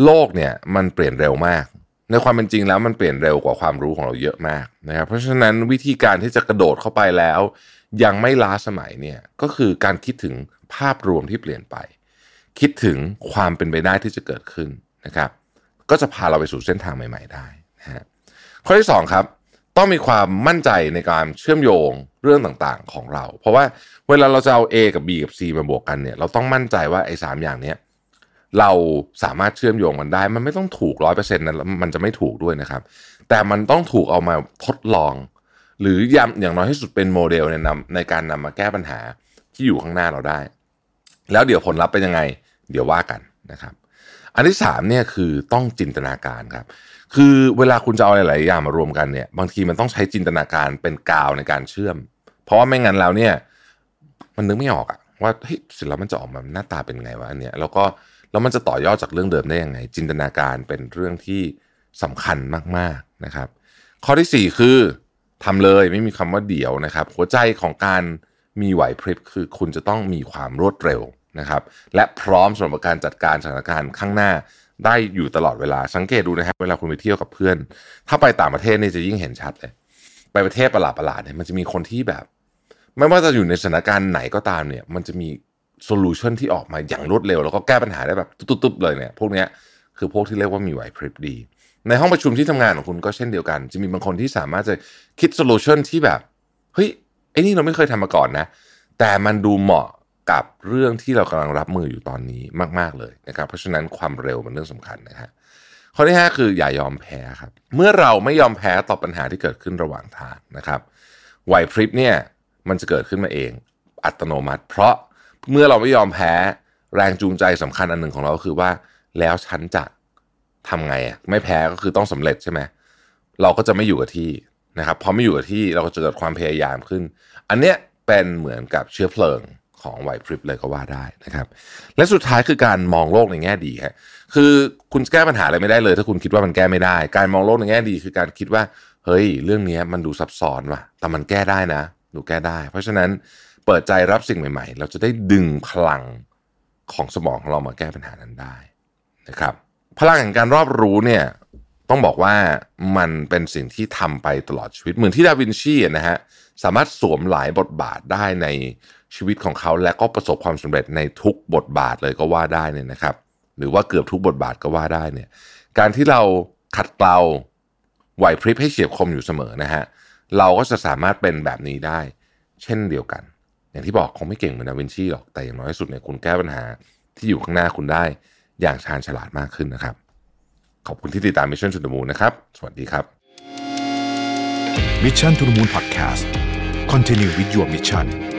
โลกเนี่ยมันเปลี่ยนเร็วมาก ในความเป็นจริงแล้วมันเปลี่ยนเร็วกว่าความรู้ของเราเยอะมากนะครับ เพราะฉะนั้นวิธีการที่จะกระโดดเข้าไปแล้ว ยังไม่ล้าสมัยเนี่ยก็คือการคิดถึงภาพรวมที่เปลี่ยนไป คิดถึงความเป็นไปได้ที่จะเกิดขึ้นนะครับ ก็จะพาเราไปสู่เส้นทางใหม่ ๆ ได้นะฮะข้อที่สองครับต้องมีความมั่นใจในการเชื่อมโยงเรื่องต่างๆของเรา เพราะว่าเวลาเราจะเอา A กับ B กับ C มาบวกกันเนี่ยเราต้องมั่นใจว่าไอ้สามอย่างเนี้ย เราสามารถเชื่อมโยงมันได้ มันไม่ต้องถูกร้อยเปอร์เซ็นต์นะแล้วมันจะไม่ถูกด้วยนะครับ แต่มันต้องถูกเอามาทดลอง หรือย้ำอย่างน้อยที่สุดเป็นโมเดลในนำในการนำมาแก้ปัญหาที่อยู่ข้างหน้าเราได้ แล้วเดี๋ยวผลลัพธ์เป็นยังไง เดี๋ยวว่ากันนะครับ อันที่สามเนี่ยคือต้องจินตนาการครับ คือเวลาคุณจะเอาหลายๆอย่างมารวมกันเนี่ยบางทีมันต้องใช้จินตนาการเป็นกาวในการเชื่อม เพราะว่าไม่งั้นแล้วเนี่ย มันนึกไม่ออกอะว่าเฮ้ยเสร็จแล้วมันจะออกมาหน้าตาเป็นไงวะอันเนี้ยแล้วก็ แล้วมันจะต่อยอดจากเรื่องเดิมได้ยังไง จินตนาการเป็นเรื่องที่สำคัญมากๆนะครับ ข้อที่สี่คือทำเลยไม่มีคำว่าเดี๋ยวนะครับ หัวใจของการมีไหวพริบคือคุณจะต้องมีความรวดเร็วนะครับ และพร้อมสำหรับการจัดการสถานการณ์ข้างหน้าได้อยู่ตลอดเวลาสังเกตดูนะครับ เวลาคุณไปเที่ยวกับเพื่อน ถ้าไปต่างประเทศนี่จะยิ่งเห็นชัดเลย ไปประเทศประหลาดประหลาดๆเนี่ยมันจะมีคนที่แบบ ไม่ว่าจะอยู่ในสถานการณ์ไหนก็ตามเนี่ย มันจะมี โซลูชันที่ออกมาอย่างรวดเร็ว แล้วก็แก้ปัญหาได้แบบตุ๊บๆเลยเนี่ยพวกเนี้ยคือพวกที่เรียกว่ามีไหวพริบดี ในห้องประชุมที่ทำงานของคุณก็เช่นเดียวกัน จะมีบางคนที่สามารถจะคิดโซลูชันที่แบบเฮ้ยไอ้นี่เราไม่เคยทำมาก่อนนะ แต่มันดูเหมาะกับเรื่องที่เรากำลังรับมืออยู่ตอนนี้มาก ๆเลยนะครับ เพราะฉะนั้นความเร็วเป็นเรื่องสำคัญนะครับข้อที่5คืออย่ายอมแพ้ครับ เมื่อเราไม่ยอมแพ้ต่อปัญหาที่เกิดขึ้นระหว่างทางนะครับไหวพริบเนี่ยมันจะเกิดขึ้นมาเองอัตโนมัติ เพราะ เมื่อเราไม่ยอมแพ้แรงจูงใจสำคัญอันหนึ่งของเราก็คือว่า แล้วฉันจะทำไงอะไม่แพ้ก็คือต้องสำเร็จใช่ไหมเราก็จะไม่อยู่กับที่นะครับพอไม่อยู่กับที่เราก็จะเกิดความพยายามขึ้น อันเนี้ยเป็นเหมือนกับเชื้อเพลิงของไหวพริบเลยก็ว่าได้นะครับ และสุดท้ายคือการมองโลกในแง่ดีครับคือคุณแก้ปัญหาอะไรไม่ได้เลย ถ้าคุณคิดว่ามันแก้ไม่ได้ การมองโลกในแง่ดี คือการคิดว่า เฮ้ย เรื่องนี้มันดูซับซ้อนว่ะ แต่มันแก้ได้นะหนูแก้ได้ เพราะฉะนั้น เปิดใจรับสิ่งใหม่ ๆ เราจะได้ดึงพลังของสมองของเรามาแก้ปัญหานั้นได้นะครับ พลังแห่งการรอบรู้เนี่ยต้องบอกว่ามันเป็นสิ่งที่ทำไปตลอดชีวิตเหมือนที่ดาวินชีนะฮะสามารถสวมหลายบทบาทได้ในชีวิตของเขาและก็ประสบความสำเร็จในทุกบทบาทเลยก็ว่าได้เนี่ยนะครับ หรือว่าเกือบทุกบทบาทก็ว่าได้เนี่ยการที่เราขัดเกลาไหวพริบให้เฉียบคมอยู่เสมอนะฮะเราก็จะสามารถเป็นแบบนี้ได้ เช่นเดียวกัน อย่างที่บอกคงไม่เก่งเหมือนดาวินชีหรอกแต่อย่างน้อยสุดเนี่ยคุณแก้ปัญหาที่อยู่ข้างหน้าคุณได้อย่างชาญฉลาดมากขึ้นนะครับ ขอบคุณที่ติดตาม Mission to the Moon นะครับ สวัสดีครับ Mission to the Moon Podcast Continue with your mission